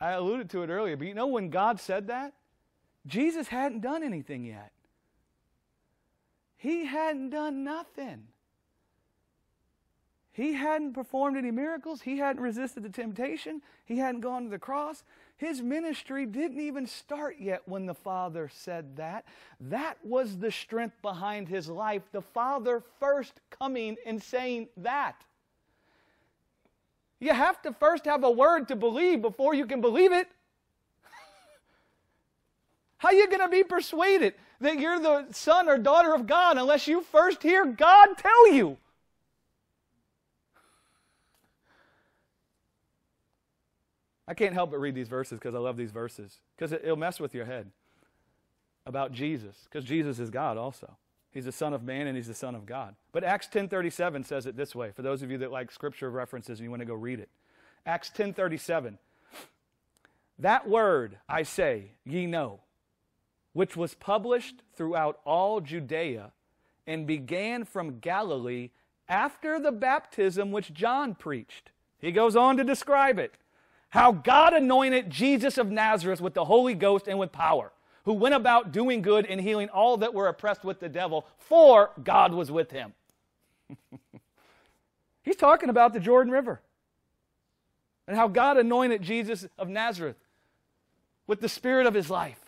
I alluded to it earlier, but you know when God said that? Jesus hadn't done anything yet. He hadn't done nothing. He hadn't performed any miracles. He hadn't resisted the temptation. He hadn't gone to the cross. His ministry didn't even start yet when the Father said that. That was the strength behind his life. The Father first coming and saying that. You have to first have a word to believe before you can believe it. How are you going to be persuaded that you're the son or daughter of God unless you first hear God tell you? I can't help but read these verses because I love these verses, because it, will mess with your head about Jesus, because Jesus is God also. He's the Son of Man and He's the Son of God. But Acts 10.37 says it this way, for those of you that like scripture references and you want to go read it. Acts 10.37, That word, I say, ye know, which was published throughout all Judea and began from Galilee after the baptism which John preached. He goes on to describe it how God anointed Jesus of Nazareth with the Holy Ghost and with power, who went about doing good and healing all that were oppressed with the devil, for God was with him. He's talking about the Jordan River and how God anointed Jesus of Nazareth with the spirit of his life.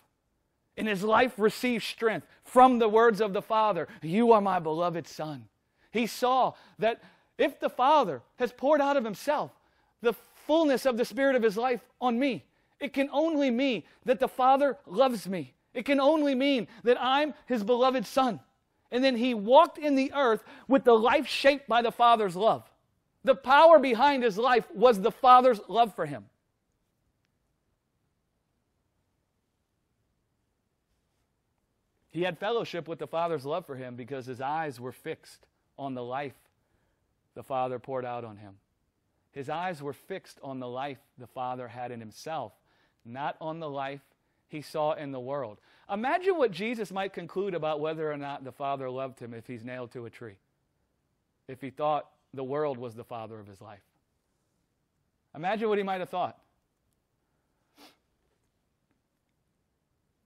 And his life received strength from the words of the Father You are my beloved Son. He saw that if the Father has poured out of himself the fullness of the Spirit of His life on me. It can only mean that the Father loves me. It can only mean that I'm His beloved Son. And then He walked in the earth with the life shaped by the Father's love. The power behind His life was the Father's love for Him. He had fellowship with the Father's love for him because his eyes were fixed on the life the Father poured out on him. His eyes were fixed on the life the Father had in himself, not on the life he saw in the world. Imagine what Jesus might conclude about whether or not the Father loved him if he's nailed to a tree, if he thought the world was the Father of his life. Imagine what he might have thought.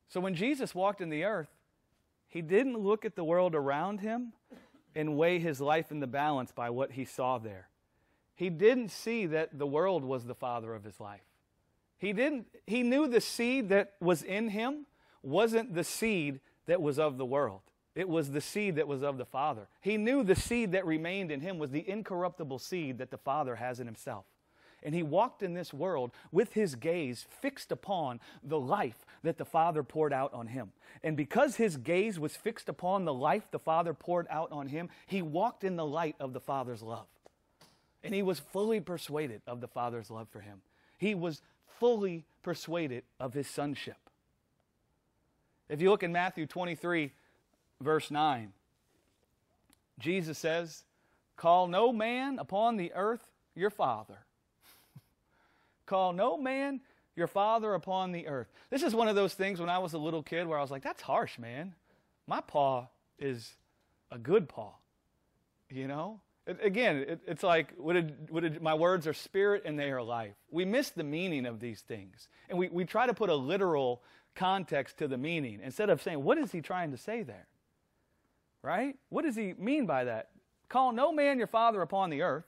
So when Jesus walked in the earth, he didn't look at the world around him and weigh his life in the balance by what he saw there. He didn't see that the world was the father of his life. He didn't he knew the seed that was in him wasn't the seed that was of the world. It was the seed that was of the Father. He knew the seed that remained in him was the incorruptible seed that the Father has in himself. And he walked in this world with his gaze fixed upon the life that the Father poured out on him. And because his gaze was fixed upon the life the Father poured out on him, he walked in the light of the Father's love. And he was fully persuaded of the Father's love for him. He was fully persuaded of his sonship. If you look in Matthew 23, verse 9, Jesus says, Call no man upon the earth your father. Call no man your father upon the earth. This is one of those things when I was a little kid where I was like, that's harsh, man. My paw is a good paw. You know? It, again, it, it's like what what my words are spirit and they are life. We miss the meaning of these things. And we, we try to put a literal context to the meaning instead of saying, what is he trying to say there? Right? What does he mean by that? Call no man your father upon the earth,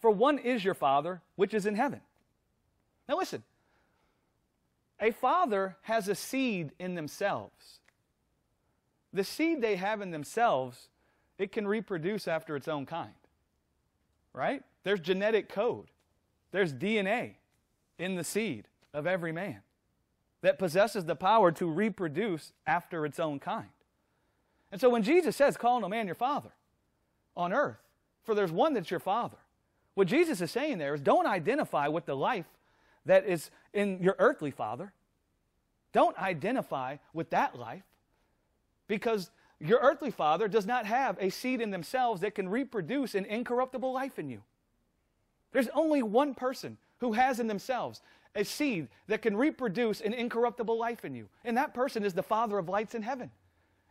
for one is your father, which is in heaven. Now listen, a father has a seed in themselves. The seed they have in themselves, it can reproduce after its own kind right? There's genetic code, there's DNA in the seed of every man that possesses the power to reproduce after its own kind. And so when Jesus says, Call no man your father on earth, for there's one that's your father, what Jesus is saying there is don't identify with the life that is in your earthly father. Don't identify with that life because your earthly father does not have a seed in themselves that can reproduce an incorruptible life in you. There's only one person who has in themselves a seed that can reproduce an incorruptible life in you, and that person is the Father of lights in heaven.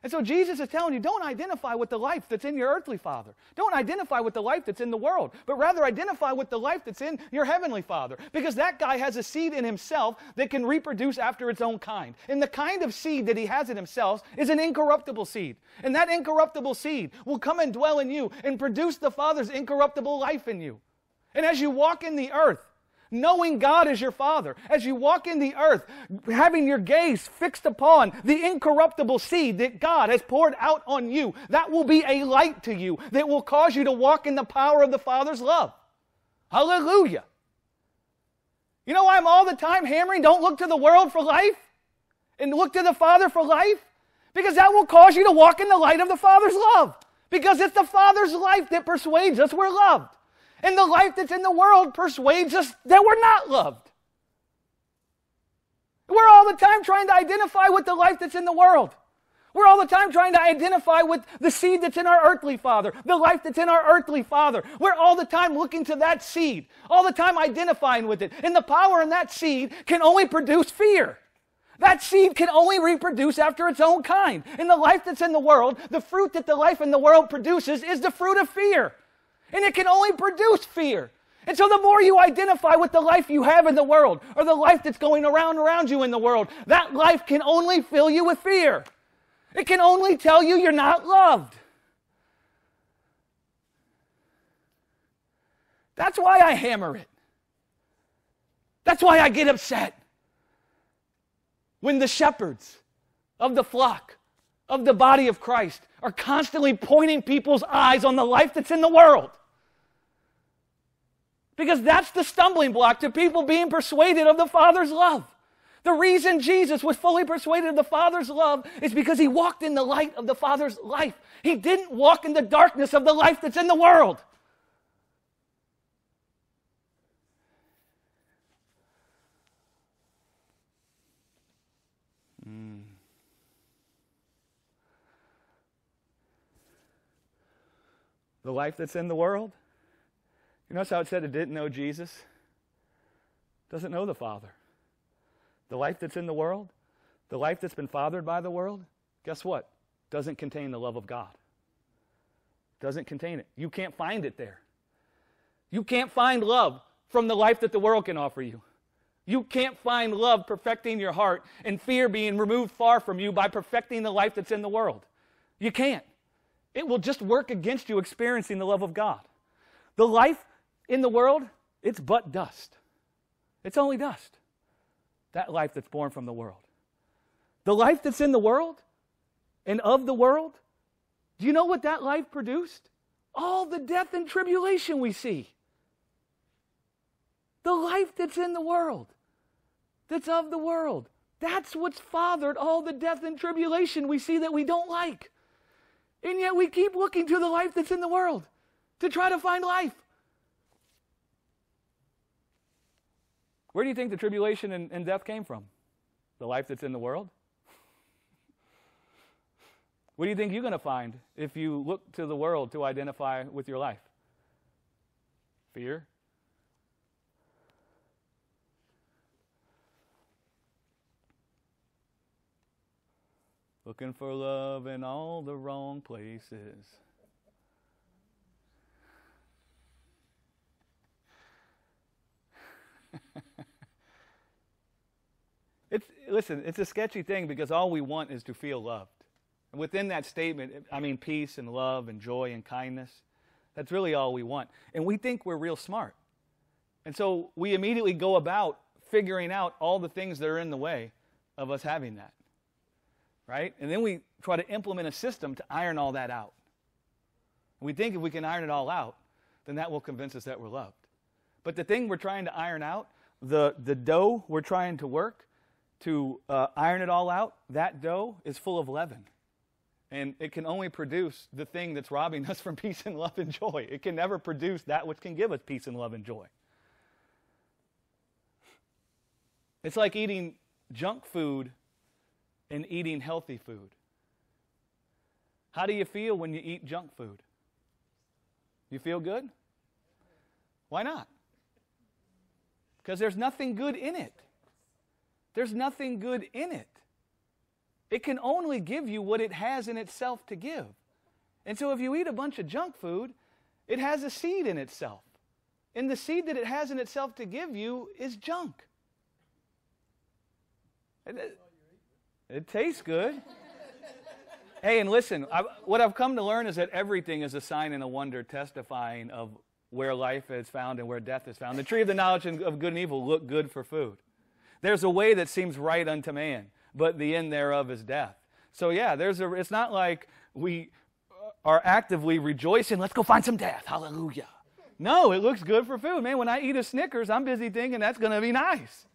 And so Jesus is telling you don't identify with the life that's in your earthly father. Don't identify with the life that's in the world, but rather identify with the life that's in your heavenly father. Because that guy has a seed in himself that can reproduce after its own kind. And the kind of seed that he has in himself is an incorruptible seed. And that incorruptible seed will come and dwell in you and produce the Father's incorruptible life in you. And as you walk in the earth, knowing God as your Father, as you walk in the earth, having your gaze fixed upon the incorruptible seed that God has poured out on you, that will be a light to you that will cause you to walk in the power of the Father's love. Hallelujah. You know why I'm all the time hammering don't look to the world for life and look to the Father for life? Because that will cause you to walk in the light of the Father's love. Because it's the Father's life that persuades us we're loved. And the life that's in the world persuades us that we're not loved. We're all the time trying to identify with the life that's in the world. We're all the time trying to identify with the seed that's in our earthly father, the life that's in our earthly father. We're all the time looking to that seed, all the time identifying with it. And the power in that seed can only produce fear. That seed can only reproduce after its own kind. In the life that's in the world, the fruit that the life in the world produces is the fruit of fear. And it can only produce fear. And so the more you identify with the life you have in the world, or the life that's going around around you in the world, that life can only fill you with fear. It can only tell you you're not loved. That's why I hammer it. That's why I get upset. When the shepherds of the flock of the body of Christ are constantly pointing people's eyes on the life that's in the world. Because that's the stumbling block to people being persuaded of the Father's love. The reason Jesus was fully persuaded of the Father's love is because he walked in the light of the Father's life. He didn't walk in the darkness of the life that's in the world. Mm. The life that's in the world you notice how it said it didn't know Jesus? Doesn't know the Father. The life that's in the world, the life that's been fathered by the world, guess what? Doesn't contain the love of God. Doesn't contain it. You can't find it there. You can't find love from the life that the world can offer you. You can't find love perfecting your heart and fear being removed far from you by perfecting the life that's in the world. You can't. It will just work against you experiencing the love of God. The life in the world, it's but dust. It's only dust. That life that's born from the world. The life that's in the world and of the world, do you know what that life produced? All the death and tribulation we see. The life that's in the world, that's of the world, that's what's fathered all the death and tribulation we see that we don't like. And yet we keep looking to the life that's in the world to try to find life. Where do you think the tribulation and, and death came from? The life that's in the world? What do you think you're going to find if you look to the world to identify with your life? Fear? Looking for love in all the wrong places. It's, listen, it's a sketchy thing because all we want is to feel loved. And within that statement, I mean peace and love and joy and kindness. That's really all we want. And we think we're real smart. And so we immediately go about figuring out all the things that are in the way of us having that. Right? And then we try to implement a system to iron all that out. And we think if we can iron it all out, then that will convince us that we're loved. But the thing we're trying to iron out, the, the dough we're trying to work to uh, iron it all out, that dough is full of leaven. And it can only produce the thing that's robbing us from peace and love and joy. It can never produce that which can give us peace and love and joy. It's like eating junk food and eating healthy food. How do you feel when you eat junk food? You feel good? Why not? Because there's nothing good in it. There's nothing good in it. It can only give you what it has in itself to give. And so if you eat a bunch of junk food, it has a seed in itself. And the seed that it has in itself to give you is junk. It, it tastes good. hey, and listen, I, what I've come to learn is that everything is a sign and a wonder testifying of where life is found and where death is found. The tree of the knowledge of good and evil look good for food. There's a way that seems right unto man, but the end thereof is death. So yeah, there's a. It's not like we are actively rejoicing. Let's go find some death. Hallelujah. No, it looks good for food, man. When I eat a Snickers, I'm busy thinking that's going to be nice.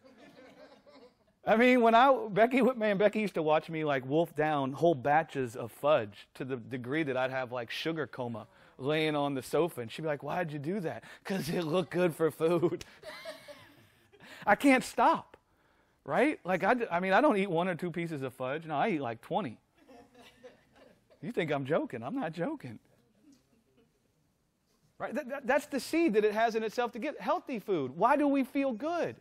I mean, when I Becky, man, Becky used to watch me like wolf down whole batches of fudge to the degree that I'd have like sugar coma laying on the sofa, and she'd be like, "Why'd you do that?" Because it looked good for food. I can't stop, right? Like I, I mean, I don't eat one or two pieces of fudge. No, I eat like twenty. You think I'm joking? I'm not joking. Right? That, that, that's the seed that it has in itself to get healthy food. Why do we feel good?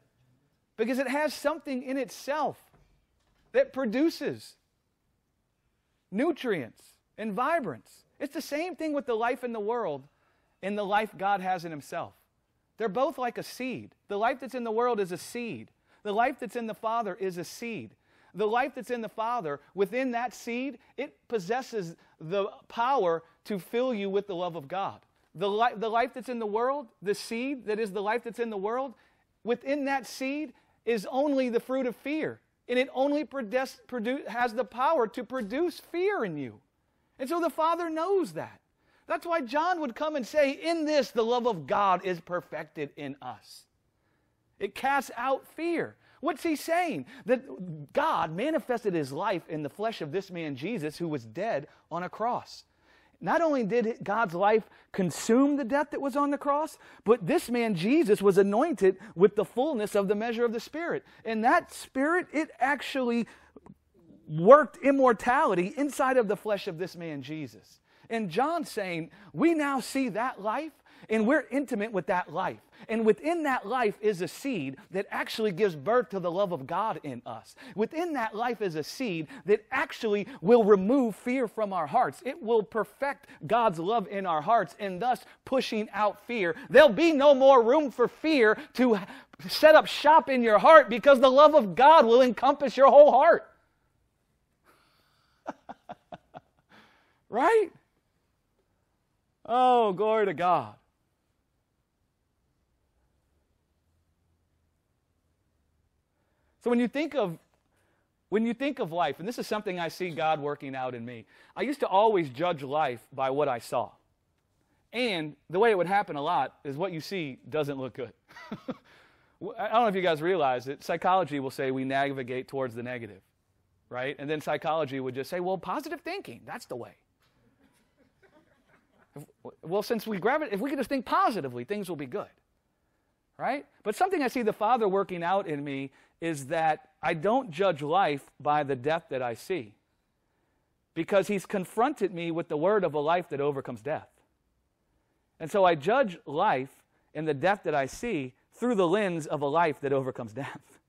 because it has something in itself that produces nutrients and vibrance. It's the same thing with the life in the world and the life God has in Himself. They're both like a seed. The life that's in the world is a seed, the life that's in the Father is a seed. The life that's in the Father, within that seed, it possesses the power to fill you with the love of God. The, li- the life that's in the world, the seed that is the life that's in the world, within that seed, is only the fruit of fear. And it only has the power to produce fear in you. And so the Father knows that. That's why John would come and say, In this, the love of God is perfected in us. It casts out fear. What's he saying? That God manifested his life in the flesh of this man Jesus who was dead on a cross. Not only did God's life consume the death that was on the cross, but this man Jesus was anointed with the fullness of the measure of the Spirit. And that Spirit, it actually worked immortality inside of the flesh of this man Jesus. And John's saying, we now see that life and we're intimate with that life. And within that life is a seed that actually gives birth to the love of God in us. Within that life is a seed that actually will remove fear from our hearts. It will perfect God's love in our hearts and thus pushing out fear. There'll be no more room for fear to set up shop in your heart because the love of God will encompass your whole heart. right? Oh, glory to God. So when you think of when you think of life, and this is something I see God working out in me, I used to always judge life by what I saw. And the way it would happen a lot is what you see doesn't look good. I don't know if you guys realize it. Psychology will say we navigate towards the negative, right? And then psychology would just say, well, positive thinking, that's the way. well, since we grab it, if we can just think positively, things will be good right? But something I see the Father working out in me is that I don't judge life by the death that I see because He's confronted me with the word of a life that overcomes death. And so I judge life and the death that I see through the lens of a life that overcomes death.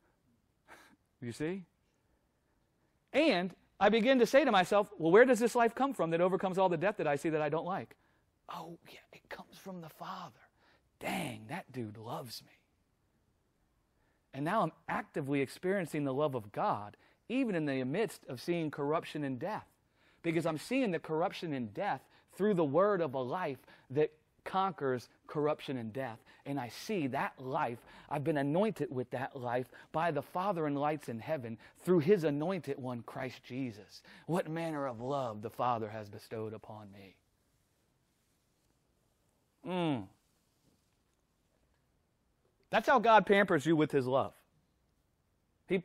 you see? And I begin to say to myself, well, where does this life come from that overcomes all the death that I see that I don't like? Oh, yeah, it comes from the Father dang, that dude loves me. And now I'm actively experiencing the love of God, even in the midst of seeing corruption and death. Because I'm seeing the corruption and death through the word of a life that conquers corruption and death. And I see that life, I've been anointed with that life by the Father in lights in heaven through his anointed one, Christ Jesus. What manner of love the Father has bestowed upon me. Mm. That's how God pampers you with his love. He,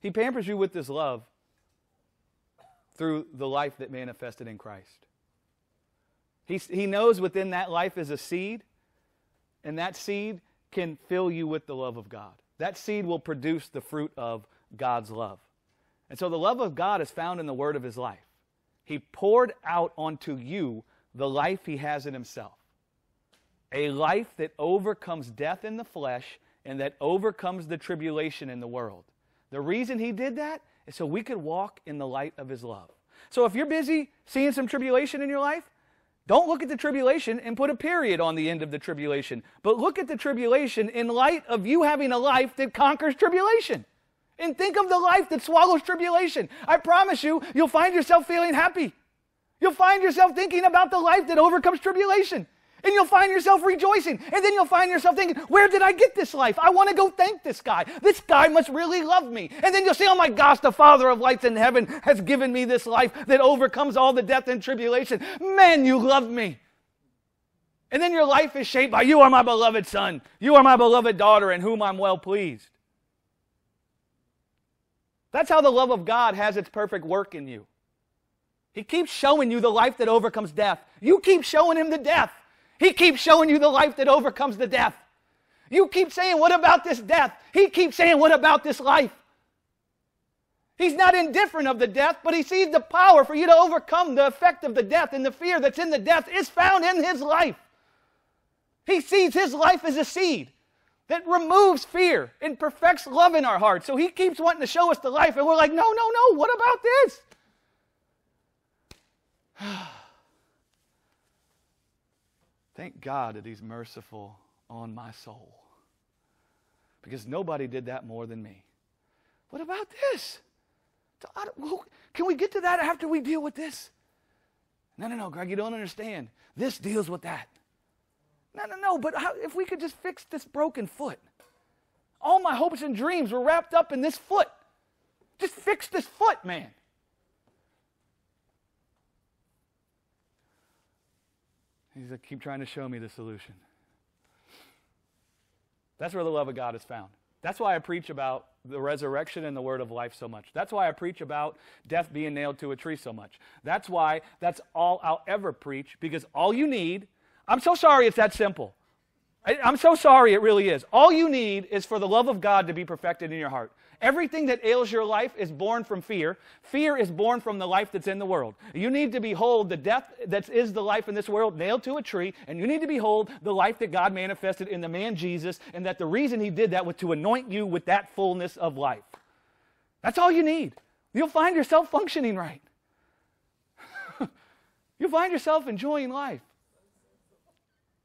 he pampers you with his love through the life that manifested in Christ. He, he knows within that life is a seed, and that seed can fill you with the love of God. That seed will produce the fruit of God's love. And so the love of God is found in the word of his life. He poured out onto you the life he has in himself. A life that overcomes death in the flesh and that overcomes the tribulation in the world. The reason he did that is so we could walk in the light of his love. So if you're busy seeing some tribulation in your life, don't look at the tribulation and put a period on the end of the tribulation, but look at the tribulation in light of you having a life that conquers tribulation. And think of the life that swallows tribulation. I promise you, you'll find yourself feeling happy. You'll find yourself thinking about the life that overcomes tribulation. And you'll find yourself rejoicing. And then you'll find yourself thinking, where did I get this life? I want to go thank this guy. This guy must really love me. And then you'll say, oh my gosh, the Father of lights in heaven has given me this life that overcomes all the death and tribulation. Man, you love me. And then your life is shaped by, you are my beloved son. You are my beloved daughter in whom I'm well pleased. That's how the love of God has its perfect work in you. He keeps showing you the life that overcomes death. You keep showing him the death. He keeps showing you the life that overcomes the death. You keep saying, What about this death? He keeps saying, What about this life? He's not indifferent of the death, but he sees the power for you to overcome the effect of the death and the fear that's in the death is found in his life. He sees his life as a seed that removes fear and perfects love in our hearts. So he keeps wanting to show us the life, and we're like, no, no, no, what about this? Thank God that He's merciful on my soul. Because nobody did that more than me. What about this? Can we get to that after we deal with this? No, no, no, Greg, you don't understand. This deals with that. No, no, no, but how, if we could just fix this broken foot. All my hopes and dreams were wrapped up in this foot. Just fix this foot, man. He's like, keep trying to show me the solution. That's where the love of God is found. That's why I preach about the resurrection and the word of life so much. That's why I preach about death being nailed to a tree so much. That's why that's all I'll ever preach because all you need, I'm so sorry it's that simple. I, am so sorry it really is. All you need is for the love of God to be perfected in your heart. Everything that ails your life is born from fear. Fear is born from the life that's in the world. You need to behold the death that is the life in this world nailed to a tree, and you need to behold the life that God manifested in the man Jesus, and that the reason he did that was to anoint you with that fullness of life. That's all you need. You'll find yourself functioning right. You'll find yourself enjoying life.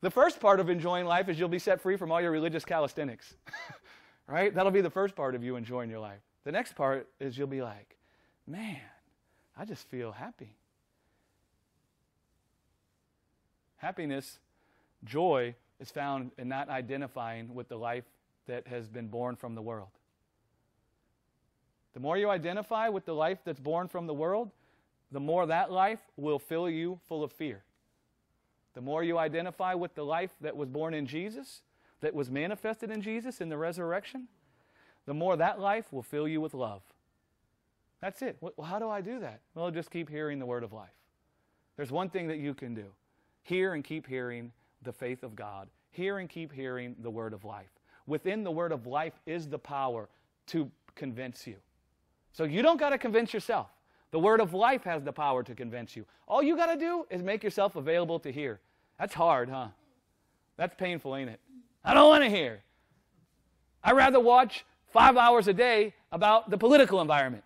The first part of enjoying life is you'll be set free from all your religious calisthenics. right? That'll be the first part of you enjoying your life. The next part is you'll be like, man, I just feel happy. Happiness, joy, is found in not identifying with the life that has been born from the world. The more you identify with the life that's born from the world, the more that life will fill you full of fear. The more you identify with the life that was born in Jesus, that was manifested in Jesus in the resurrection, the more that life will fill you with love. That's it. Well, how do I do that? Well, just keep hearing the word of life. There's one thing that you can do hear and keep hearing the faith of God, hear and keep hearing the word of life. Within the word of life is the power to convince you. So you don't got to convince yourself. The word of life has the power to convince you. All you got to do is make yourself available to hear. That's hard, huh? That's painful, ain't it? I don't want to hear. I'd rather watch five hours a day about the political environment.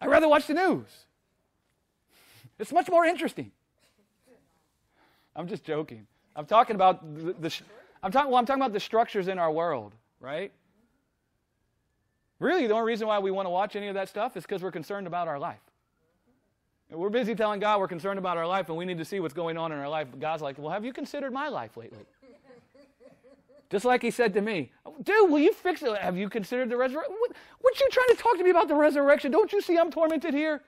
I'd rather watch the news. It's much more interesting. I'm just joking. I'm talking about the, the I'm talking, well, I'm talking about the structures in our world, right? Really, the only reason why we want to watch any of that stuff is because we're concerned about our life. And we're busy telling God we're concerned about our life and we need to see what's going on in our life. But God's like, well, have you considered my life lately? Just like he said to me, dude, will you fix it? Have you considered the resurrection? What, what you trying to talk to me about the resurrection? Don't you see I'm tormented here?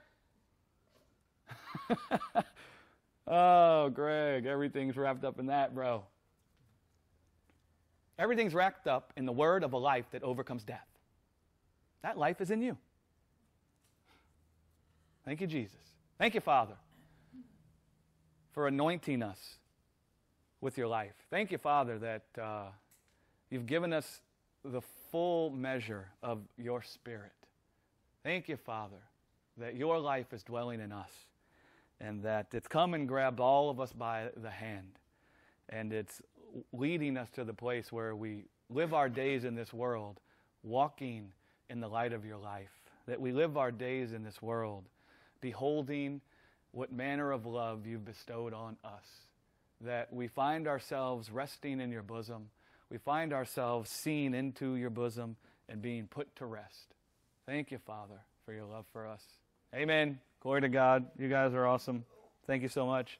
oh, Greg, everything's wrapped up in that, bro. Everything's wrapped up in the word of a life that overcomes death. That life is in you. Thank you, Jesus. Thank you, Father, for anointing us with your life. Thank you, Father, that uh, you've given us the full measure of your Spirit. Thank you, Father, that your life is dwelling in us and that it's come and grabbed all of us by the hand and it's leading us to the place where we live our days in this world walking in the light of your life, that we live our days in this world beholding what manner of love you've bestowed on us, that we find ourselves resting in your bosom, we find ourselves seen into your bosom and being put to rest. Thank you, Father, for your love for us. Amen. Glory to God. You guys are awesome. Thank you so much.